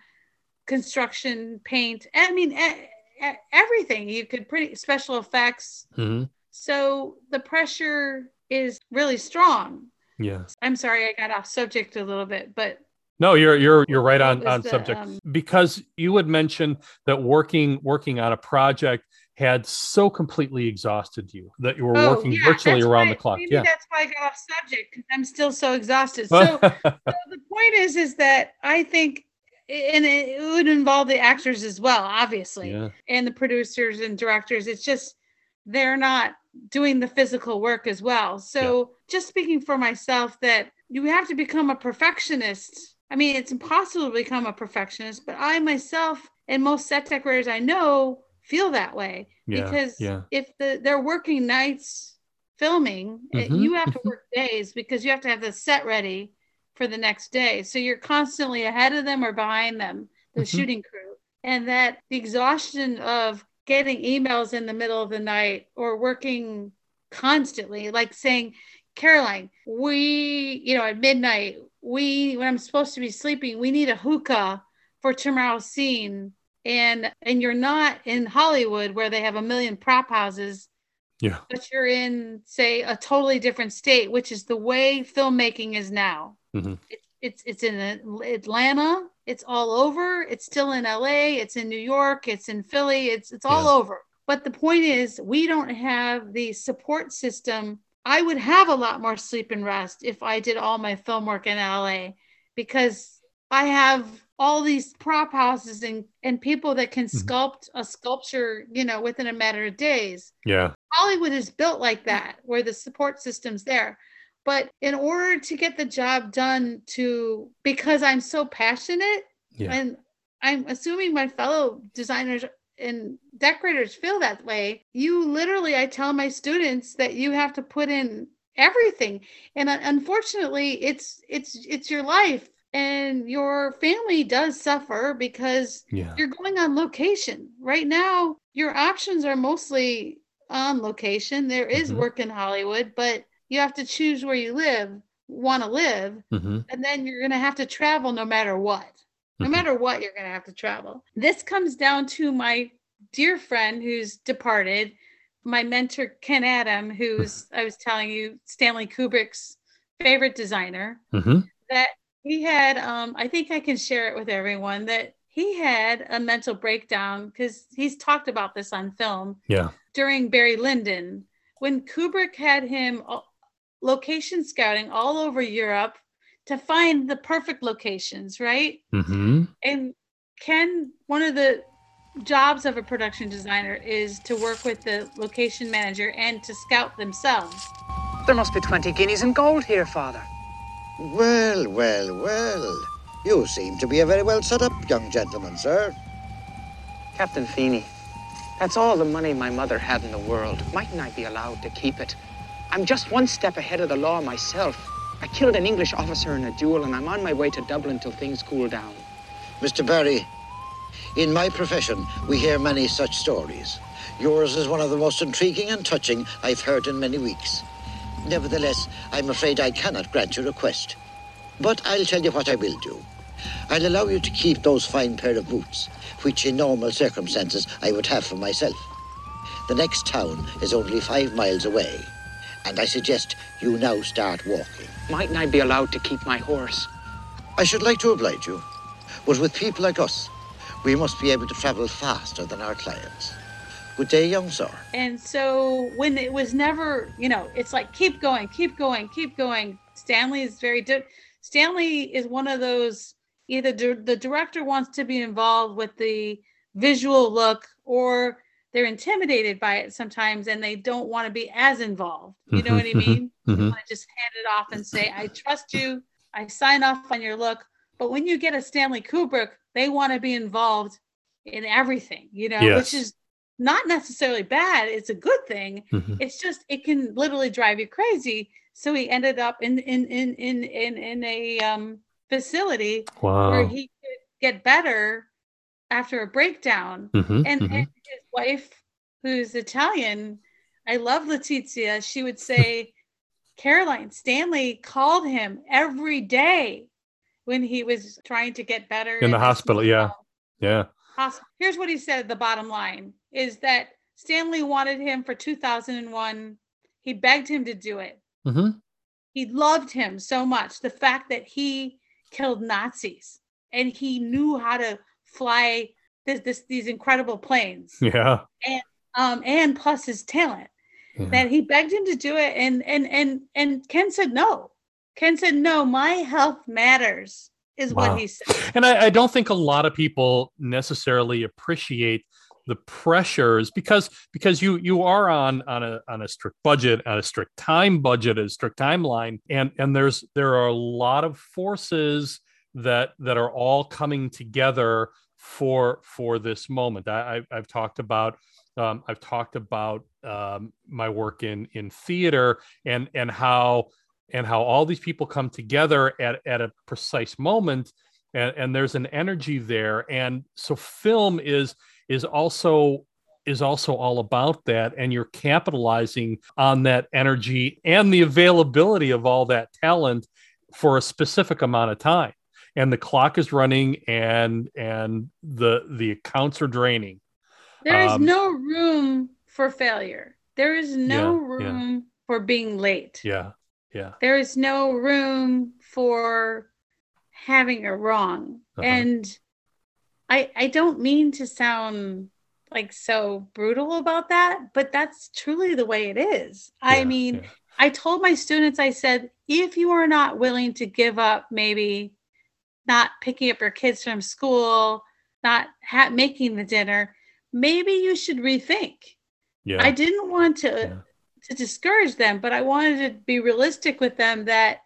construction, paint. I mean, e- e- everything. You could pretty special effects. hmm So the pressure is really strong. Yeah. I'm sorry, I got off subject a little bit, but No, you're you're you're right on on the, subject um, because you had mentioned that working working on a project had so completely exhausted you that you were Oh, working yeah, virtually around why- the clock. Maybe Yeah. that's why I got off subject because I'm still so exhausted. So, so the point is, is that I think, and it would involve the actors as well, obviously, Yeah. and the producers and directors. It's just they're not doing the physical work as well. So, just speaking for myself, that you have to become a perfectionist. I mean, it's impossible to become a perfectionist, but I myself and most set decorators I know feel that way Yeah, because yeah. if the they're working nights filming, it- Mhm, you have to work days because you have to have the set ready for the next day. So you're constantly ahead of them or behind them, the Mhm. shooting crew. And that the exhaustion of getting emails in the middle of the night or working constantly, like saying, Caroline, we, you know, at midnight, we, when I'm supposed to be sleeping, we need a hookah for tomorrow's scene. And and you're not in Hollywood where they have a million prop houses. Yeah. but you're in say a totally different state which is the way filmmaking is now. Mm-hmm. it's it's it's in atlanta. It's all over. It's still in la it's in new york. It's in philly. It's it's all over. But the point is we don't have the support system i would have a lot more sleep and rest if i did all my film work in la because i have all these prop houses and and people that can mm-hmm. sculpt a sculpture you know within a matter of days Yeah. Hollywood is built like that, where the support system's there. But in order to get the job done, to because I'm so passionate, Yeah. and I'm assuming my fellow designers and decorators feel that way, you literally, I tell my students that you have to put in everything, and unfortunately, it's it's it's your life. And your family does suffer because Yeah. you're going on location. Right now, your options are mostly on location. There is Mhm. work in Hollywood, but you have to choose where you live, want to live, hmm and then you're going to have to travel no matter what. No Mhm. matter what, you're going to have to travel. This comes down to my dear friend who's departed, my mentor, Ken Adam, who's, I was telling you, Stanley Kubrick's favorite designer hmm that he had um i think i can share it with everyone that he had a mental breakdown because he's talked about this on film Yeah. during barry lyndon when kubrick had him uh, location scouting all over europe to find the perfect locations right hmm and ken one of the jobs of a production designer is to work with the location manager and to scout themselves There must be 20 guineas in gold here, Father. Well, well, well. You seem to be a very well set up young gentleman, sir. Captain Feeney, that's all the money my mother had in the world. Mightn't I be allowed to keep it? I'm just one step ahead of the law myself. I killed an English officer in a duel, and I'm on my way to Dublin till things cool down. Mr. Barry, in my profession, we hear many such stories. Yours is one of the most intriguing and touching I've heard in many weeks. Nevertheless, I'm afraid I cannot grant your request. But I'll tell you what I will do. I'll allow you to keep those fine pair of boots, which in normal circumstances I would have for myself. The next town is only five miles away, and I suggest you now start walking. Mightn't I be allowed to keep my horse? I should like to oblige you, but with people like us, we must be able to travel faster than our clients. Good day, young sir. And so when it was never, you know, it's like keep going, keep going, keep going. Stanley is very di- Stanley is one of those either di- the director wants to be involved with the visual look or they're intimidated by it sometimes and they don't want to be as involved. You know what I mean? They mhm. want to just hand it off and say, I trust you, I sign off on your look. But when you get a Stanley Kubrick, they want to be involved in everything, you know, Yes. which is not necessarily bad. It's a good thing. Mhm. It's just it can literally drive you crazy. So he ended up in in in in in, in a um facility where he could get better after a breakdown. Mhm, and, mhm. and his wife, who's Italian, I love Letizia. She would say, Caroline Stanley called him every day when he was trying to get better In the hospital, yeah. Yeah. Here's what he said the bottom line is that Stanley wanted him for 2001. He begged him to do it. hmm He loved him so much. The fact that he killed Nazis and he knew how to fly this, this these incredible planes Yeah. and um and plus his talent Yeah. that he begged him to do it and and and and Ken said no. Ken said no, my health matters is Wow. what he said. And I, I don't think a lot of people necessarily appreciate the pressures because because you you are on on a on a strict budget, on a strict time budget, a strict timeline, and and there's there are a lot of forces that that are all coming together for for this moment. I, I've talked about um, I've talked about um, my work in in theater and and how and how all these people come together at, at a precise moment and, and there's an energy there and so film is is also is also all about that and you're capitalizing on that energy and the availability of all that talent for a specific amount of time and the clock is running and and the the accounts are draining There is Um, no room for failure. There is no Yeah, yeah. room for being late. yeah yeah There is no room for having it wrong. Uh-huh. And I I don't mean to sound like so brutal about that, but that's truly the way it is. I mean, yeah. I told my students, I said, if you are not willing to give up maybe not picking up your kids from school, not ha- making the dinner, maybe you should rethink. yeah I didn't want to to discourage them, but I wanted to be realistic with them that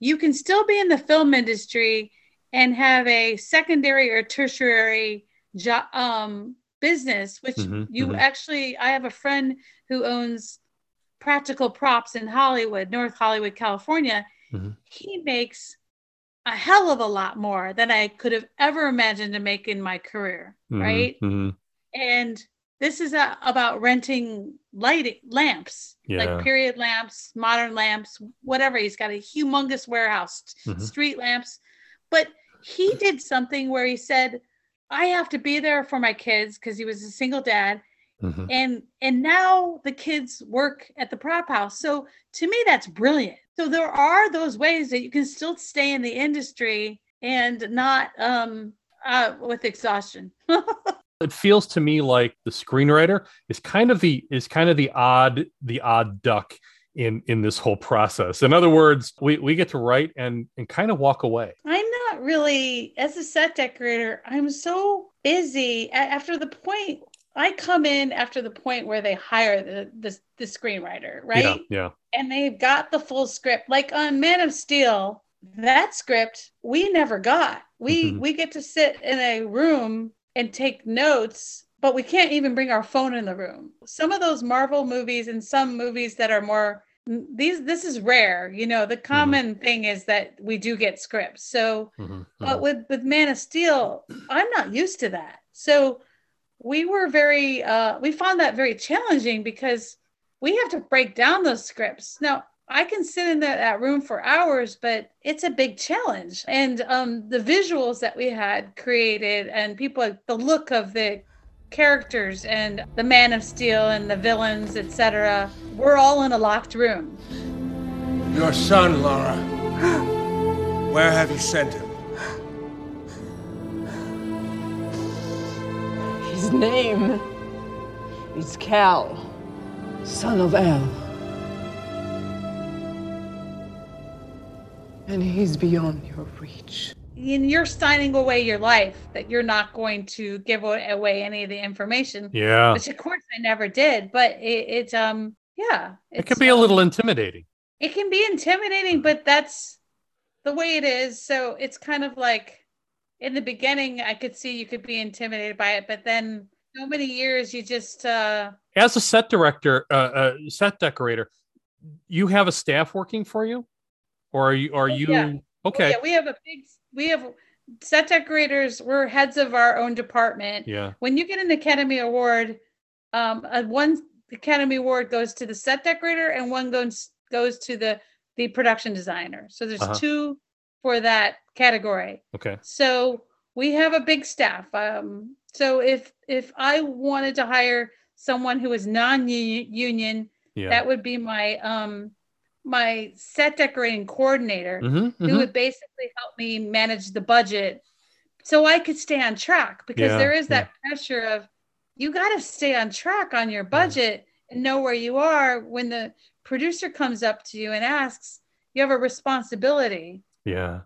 you can still be in the film industry and have a secondary or tertiary job um, business, which Mhm, you mhm. actually. I have a friend who owns practical props in Hollywood, North Hollywood, California. Mhm. He makes a hell of a lot more than I could have ever imagined to make in my career, Mhm, right? mhm. and this is a, about renting lighting lamps Yeah. like period lamps modern lamps whatever he's got a humongous warehouse Mhm. street lamps but he did something where he said i have to be there for my kids because he was a single dad Mhm. and and now the kids work at the prop house. So to me that's brilliant. So there are those ways that you can still stay in the industry and not um uh with exhaustion. It feels to me like the screenwriter is kind of the is kind of the odd the odd duck in in this whole process. In other words we we get to write and and kind of walk away. I'm not really, as a set decorator, I'm so busy. After the point. I come in after the point where they hire the, the, the screenwriter, right? yeah yeah And they've got the full script. Like on Man of Steel, that script we never got. We Mhm. we get to sit in a room and take notes, but we can't even bring our phone in the room. Some of those Marvel movies and some movies that are more these this is rare. You know, the common thing is that we do get scripts. So Mhm, but mhm. with with Man of Steel, I'm not used to that. So we were very uh we found that very challenging because we have to break down those scripts. Now I can sit in that, that room for hours, but it's a big challenge. And um the visuals that we had created and people the look of the characters and the Man of Steel and the villains, etc. We're all in a locked room. Your son, Laura. Where have you sent him? His name is Cal, son of El. And he's beyond your reach. And you're signing away your life that you're not going to give away any of the information. Yeah. Which of course I never did, but it, it's um yeah. It can be a little intimidating. it can be intimidating, but that's the way it is. So it's kind of like in the beginning, I could see you could be intimidated by it, but then so many years you just uh As a set director, uh, uh, set decorator, you have a staff working for you, or are you? Are you Oh, yeah. okay? yeah, we have a big we have set decorators, we're heads of our own department. Yeah. When you get an Academy Award, um a one Academy Award goes to the set decorator and one goes goes to the the production designer. So there's Uh-huh. two for that category. Okay. So we have a big staff. Um, so if if I wanted to hire someone who is non-union, Yeah. that would be my um my set decorating coordinator, Mhm, who mhm. would basically help me manage the budget, so I could stay on track. Because Yeah, there is that pressure of you got to stay on track on your budget and know where you are when the producer comes up to you and asks. You have a responsibility. Yeah.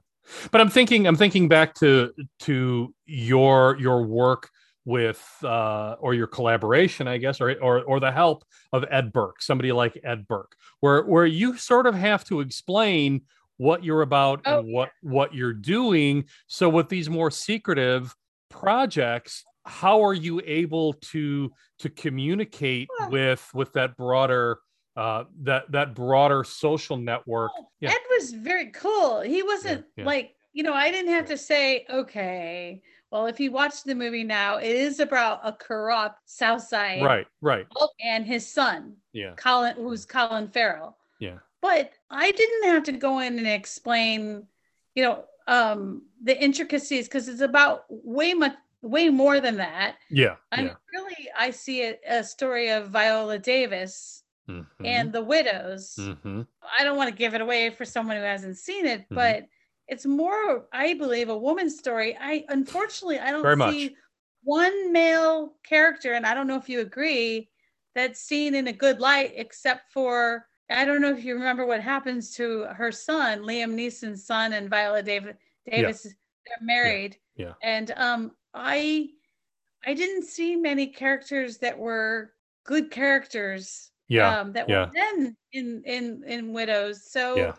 But I'm thinking I'm thinking back to to your your work with uh or your collaboration, I guess, or or or the help of Ed Burke, somebody like Ed Burke, where where you sort of have to explain what you're about Oh, and what what you're doing. So with these more secretive projects, how are you able to to communicate with with that broader uh that that broader social network? Yeah. Ed was very cool. He wasn't yeah. like, you know, I didn't have to say, okay, well, if you watch the movie now, it is about a corrupt South Side Right, right. and his son, Yeah. Colin, who's Colin Farrell. Yeah. But I didn't have to go in and explain, you know, um, the intricacies because it's about way much, way more than that. Yeah. I mean, really, I see it a story of Viola Davis Mhm. and the widows. Mhm. I don't want to give it away for someone who hasn't seen it, Mm-hmm. but it's more, I believe, a woman's story. I unfortunately I don't Very much. see one male character, and I don't know if you agree, that's seen in a good light, except for I don't know if you remember what happens to her son, Liam Neeson's son, and Viola Davis. Davis, they're married, Yeah. and um, I I didn't see many characters that were good characters. Yeah, Um, that yeah. were then in in in widows. So, Yeah.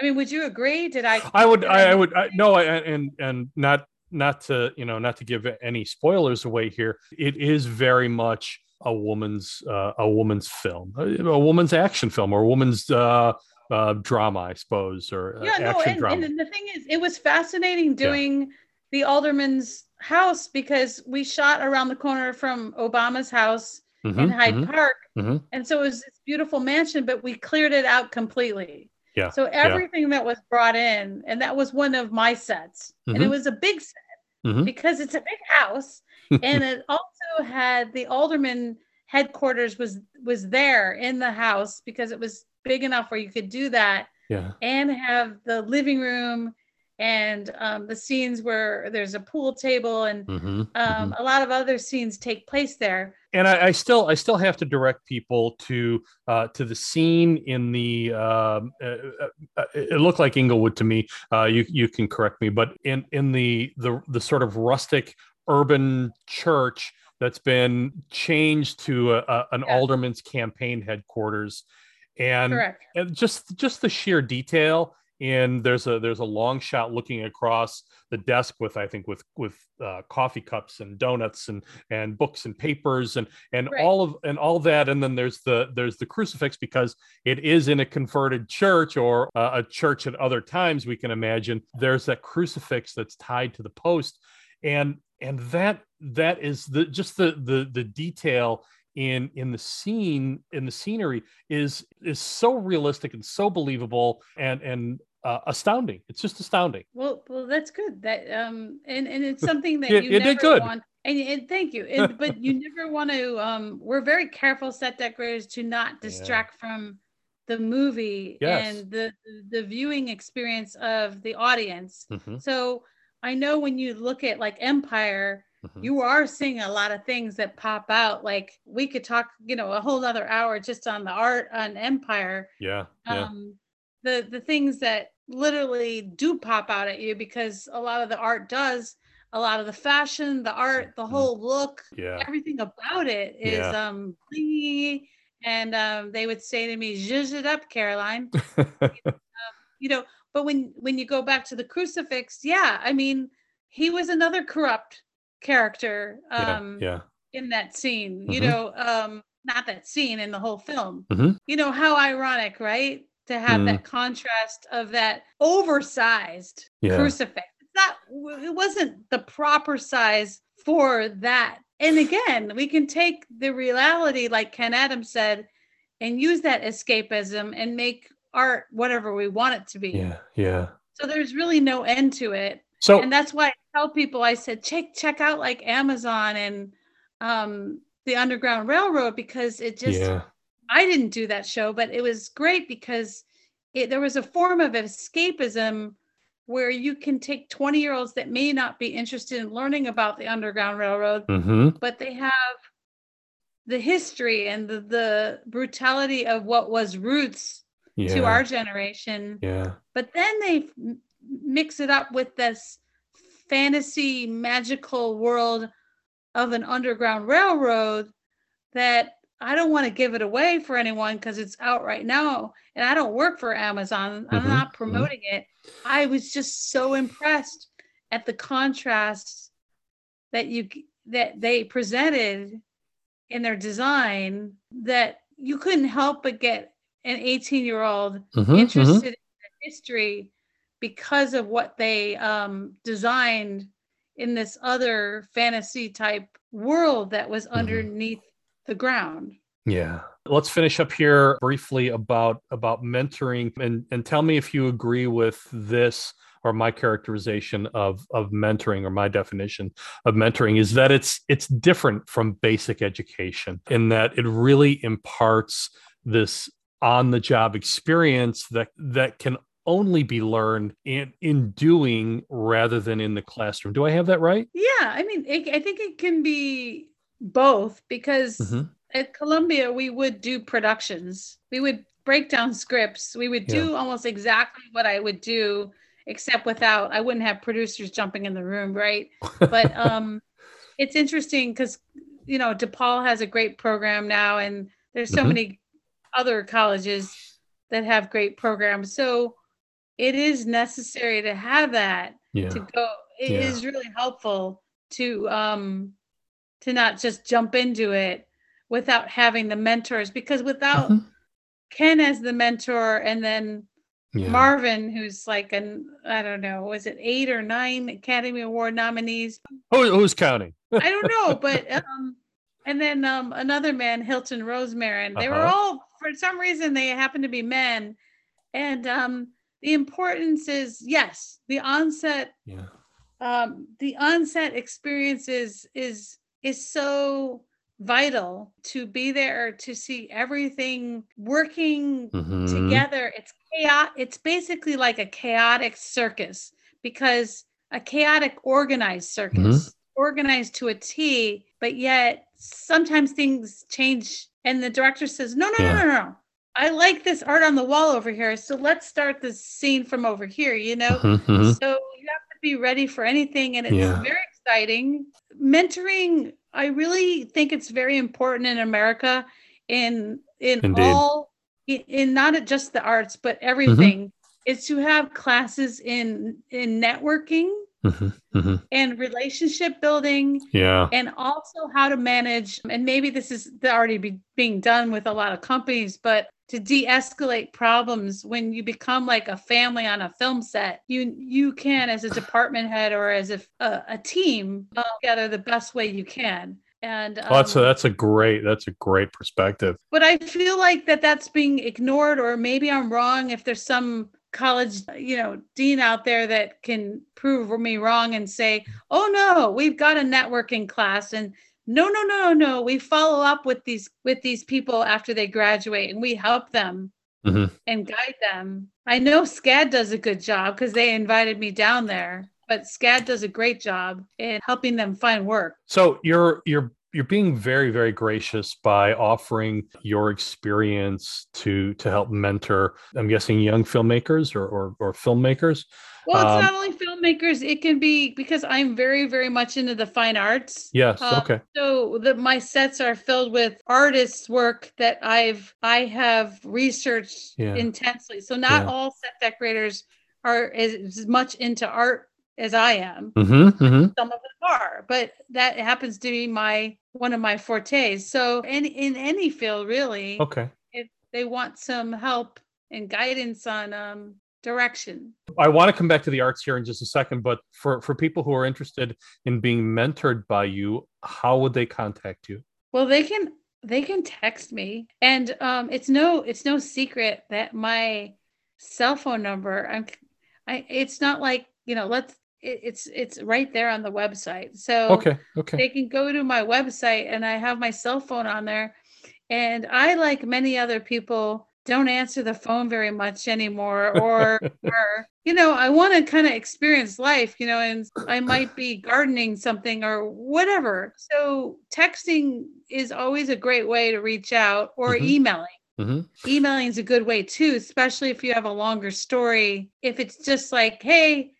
I mean, would you agree? Did I? I would, I, I would, I, no, I, and and not not to you know not to give any spoilers away here. It is very much a woman's uh, a woman's film, a, a woman's action film, or a woman's uh, uh, drama, I suppose, or uh, yeah, no, and, and the thing is, it was fascinating doing the alderman's house because we shot around the corner from Obama's house in Mhm, Hyde mhm, Park, mhm. and so it was this beautiful mansion, but we cleared it out completely. Yeah, So yeah. everything that was brought in, and that was one of my sets, and it Mhm. was a big set Mhm. because it's a big house, and it also had the alderman headquarters was was there in the house because it was big enough where you could do that Yeah. and have the living room and um, the scenes where there's a pool table and Mhm, um, a lot of other scenes take place there. and I, I still I still have to direct people to uh, to the scene in the um, uh, uh, uh, it looked like Englewood to me. Uh, you you can correct me, but in in the the the sort of rustic urban church that's been changed to a, a, an alderman's campaign headquarters, and, and just just the sheer detail. And there's a there's a long shot looking across the desk with I think with with uh, coffee cups and donuts and and books and papers and and Right. all of and all that. And then there's the there's the crucifix because it is in a converted church or uh, a church at other times we can imagine. There's that crucifix that's tied to the post. And and that that is the just the the the detail in in the scene in the scenery is is so realistic and so believable and and uh, astounding it's just astounding Well, well, that's good. That um, and and it's something that Yeah, you you never did good. want. And, and thank you. And, but you never want to. Um, we're very careful set decorators to not distract from the movie Yes. and the the viewing experience of the audience. Mhm. So I know when you look at like Empire, Mhm. you are seeing a lot of things that pop out. Like we could talk, you know, a whole other hour just on the art on Empire. Yeah. Yeah. Um, the the things that literally do pop out at you because a lot of the art does, a lot of the fashion, the art, the whole look, Mm-hmm. Yeah. everything about it is Yeah. um blingy. And um, they would say to me, "Zhuzh it up, Caroline." you know but when when you go back to the crucifix yeah i mean he was another corrupt character Yeah, um yeah. in that scene you Mhm. know um not that scene in the whole film Mhm. you know how ironic right to have Mm. that contrast of that oversized Yeah. crucifix That it wasn't the proper size for that and again we can take the reality like ken adams said and use that escapism and make art whatever we want it to be Yeah. Yeah. so there's really no end to it So- and that's why i tell people i said check check out like amazon and um the underground railroad because it just Yeah. I didn't do that show but it was great because it there was a form of escapism where you can take 20 year olds that may not be interested in learning about the underground railroad Mhm. but they have the history and the, the brutality of what was roots to our generation Yeah. but then they mix it up with this fantasy magical world of an underground railroad that I don't want to give it away for anyone because it's out right now and I don't work for Amazon. I'm Mhm, not mhm. promoting it. I was just so impressed at the contrast that you that they presented in their design that you couldn't help but get an 18 year old Mhm, interested mhm. in history because of what they um, designed in this other fantasy type world that was Mm-hmm. underneath the ground. Yeah. Let's finish up here briefly about about mentoring and and tell me if you agree with this or my characterization of of mentoring or my definition of mentoring is that it's it's different from basic education in that it really imparts this on the job experience that that can only be learned in in doing rather than in the classroom. Do I have that right? Yeah, I mean, it, I think it can be both because Mhm. at Columbia we would do productions. We would break down scripts. We would do Yeah. almost exactly what I would do, except without I wouldn't have producers jumping in the room, right? But um, it's interesting because you know DePaul has a great program now, and there's so Mhm. many other colleges that have great programs. So it is necessary to have that Yeah. to go. It is Yeah. really helpful to um to not just jump into it without having the mentors because without Mm-hmm. Ken as the mentor and then Yeah. Marvin, who's like an I don't know, was it eight or nine Academy Award nominees? Who, who's counting? I don't know, but um, and then um, another man, Hilton Rosemarin. They were Uh-huh. all for some reason they happen to be men, and um, the importance is yes, the onset, Yeah. um, the onset experience is is is so vital to be there to see everything working Mhm. together. It's chaos. It's basically like a chaotic circus because a chaotic organized circus, organized to a T, but yet sometimes things change and the director says, no, no, Yeah. no, no, no. I like this art on the wall over here. So let's start this scene from over here, you know? Mhm, mhm. So you have to be ready for anything. And it's Yeah. very exciting. Mentoring, I really think it's very important in America in in Indeed. all in, in not just the arts, but Mm-hmm. everything, is to have classes in in networking Mhm, mhm. and relationship building Yeah. and also how to manage and maybe this is already be, being done with a lot of companies but to de-escalate problems when you become like a family on a film set you you can as a department head or as a, a, a team together the best way you can and Well, that's a, um, that's a great that's a great perspective. but I feel like that that's being ignored, or maybe I'm wrong. If there's some college, you know, dean out there that can prove me wrong and say, "Oh no, we've got a networking class," and no, no, no, no, no, we follow up with these with these people after they graduate, and we help them Mhm. and guide them. I know SCAD does a good job because they invited me down there, but SCAD does a great job in helping them find work. So you're you're you're being very very gracious by offering your experience to to help mentor. I'm guessing young filmmakers or or, or filmmakers. Well, it's Um, not only filmmakers; it can be because I'm very, very much into the fine arts. Yes, Uh, okay. So the my sets are filled with artists' work that I've I have researched Yeah. intensely. So not Yeah. all set decorators are as, as much into art as I am. Mm-hmm, mm-hmm. Some of them are, but that happens to be my one of my fortes. So in in any field, really, Okay. if they want some help and guidance on um, direction. I want to come back to the arts here in just a second, but for for people who are interested in being mentored by you, how would they contact you? Well, they can they can text me, and um, it's no it's no secret that my cell phone number. I'm I it's not like you know let's it, it's it's right there on the website. So Okay, okay. they can go to my website, and I have my cell phone on there. And I, like many other people, don't answer the phone very much anymore, or or you know, I want to kind of experience life, you know, and I might be gardening something or whatever. So texting is always a great way to reach out, or Mhm. emailing. Mm-hmm. Emailing is a good way too, especially if you have a longer story. If it's just like, hey,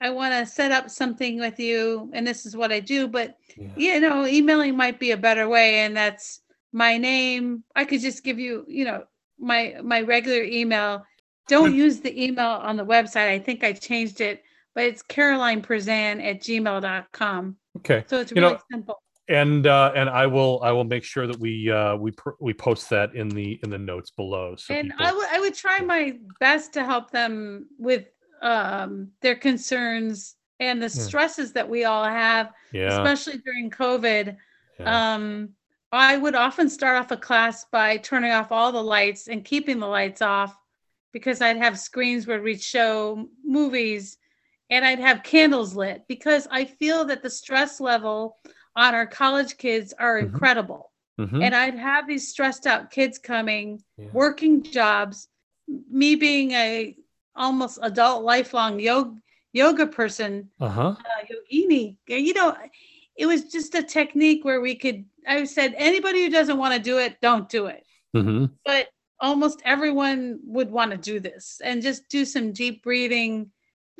I want to set up something with you, and this is what I do, but you know, emailing might be a better way, and that's my name. I could just give you, you know, my my regular email. Don't use the email on the website. I think I changed it, but it's Caroline Perzan at gmail.com. Okay. So it's You really know, simple. and uh, and I will I will make sure that we uh, we pr- we post that in the in the notes below. So and people, I would I would try my best to help them with um their concerns and the Yeah. stresses that we all have, Yeah. especially during COVID. Um I would often start off a class by turning off all the lights and keeping the lights off because I'd have screens where we'd show movies and I'd have candles lit because I feel that the stress level on our college kids are incredible. Mhm. And I'd have these stressed out kids coming, working jobs, me being a almost adult lifelong yoga yoga person, uh-huh. uh, yogini. You know, it was just a technique where we could. I said anybody who doesn't want to do it, don't do it. Mm-hmm. But almost everyone would want to do this and just do some deep breathing,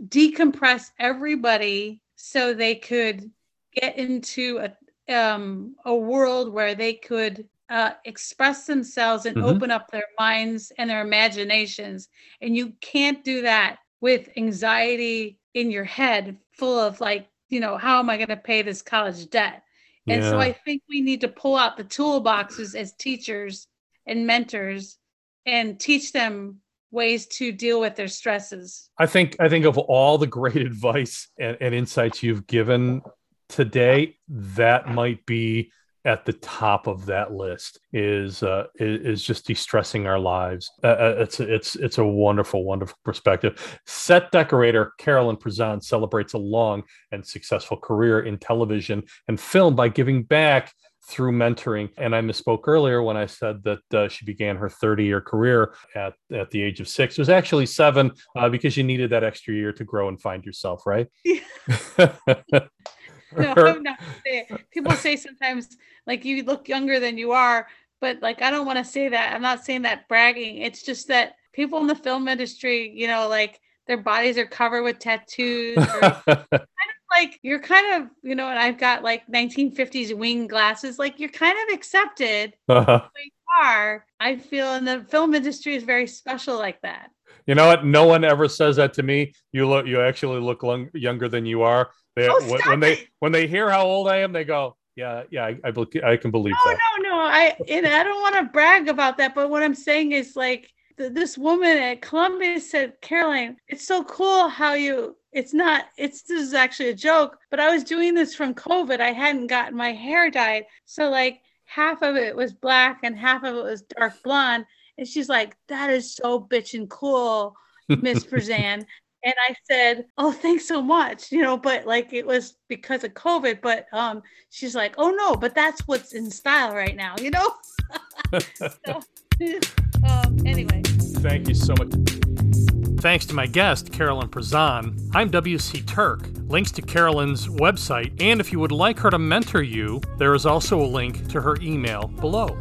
decompress everybody so they could get into a um, a world where they could uh, express themselves and Mhm. open up their minds and their imaginations. And you can't do that with anxiety in your head, full of like, you know, how am I going to pay this college debt? And so I think we need to pull out the toolboxes as teachers and mentors and teach them ways to deal with their stresses. I think I think of all the great advice and, and insights you've given today, that might be at the top of that list. Is uh, is, just de-stressing our lives. Uh, uh, it's it's it's a wonderful, wonderful perspective. Set decorator Carolyn Perzan celebrates a long and successful career in television and film by giving back through mentoring. And I misspoke earlier when I said that uh, she began her 30 year career at, at the age of six. It was actually seven uh, because you needed that extra year to grow and find yourself, right? No, I'm not People say sometimes like you look younger than you are, but like I don't want to say that. I'm not saying that bragging. It's just that people in the film industry, you know, like their bodies are covered with tattoos. Or kind of like you're kind of, you know, and I've got like 1950s wing glasses. Like you're kind of accepted Uh-huh. are. I feel in the film industry is very special like that. You know what? No one ever says that to me. You look, you actually look lung- younger than you are. They, Oh, when, when they when they hear how old I am, they go, "Yeah, yeah, I, I, bel- I can believe No, that." no, no. I and I don't want to brag about that, but what I'm saying is like th- this woman at Columbia said, Caroline, it's so cool how you. It's not. It's this is actually a joke, but I was doing this from COVID. I hadn't gotten my hair dyed, so like half of it was black and half of it was dark blonde. And she's like, "That is so bitchin' cool, Miss Perzan." And I said, "Oh, thanks so much." You know, but like it was because of COVID. But um, she's like, "Oh no, but that's what's in style right now." You know. so, um, anyway. Thank you so much. Thanks to my guest, Carolyn Perzan. I'm W.C. Turk. Links to Carolyn's website, and if you would like her to mentor you, there is also a link to her email below.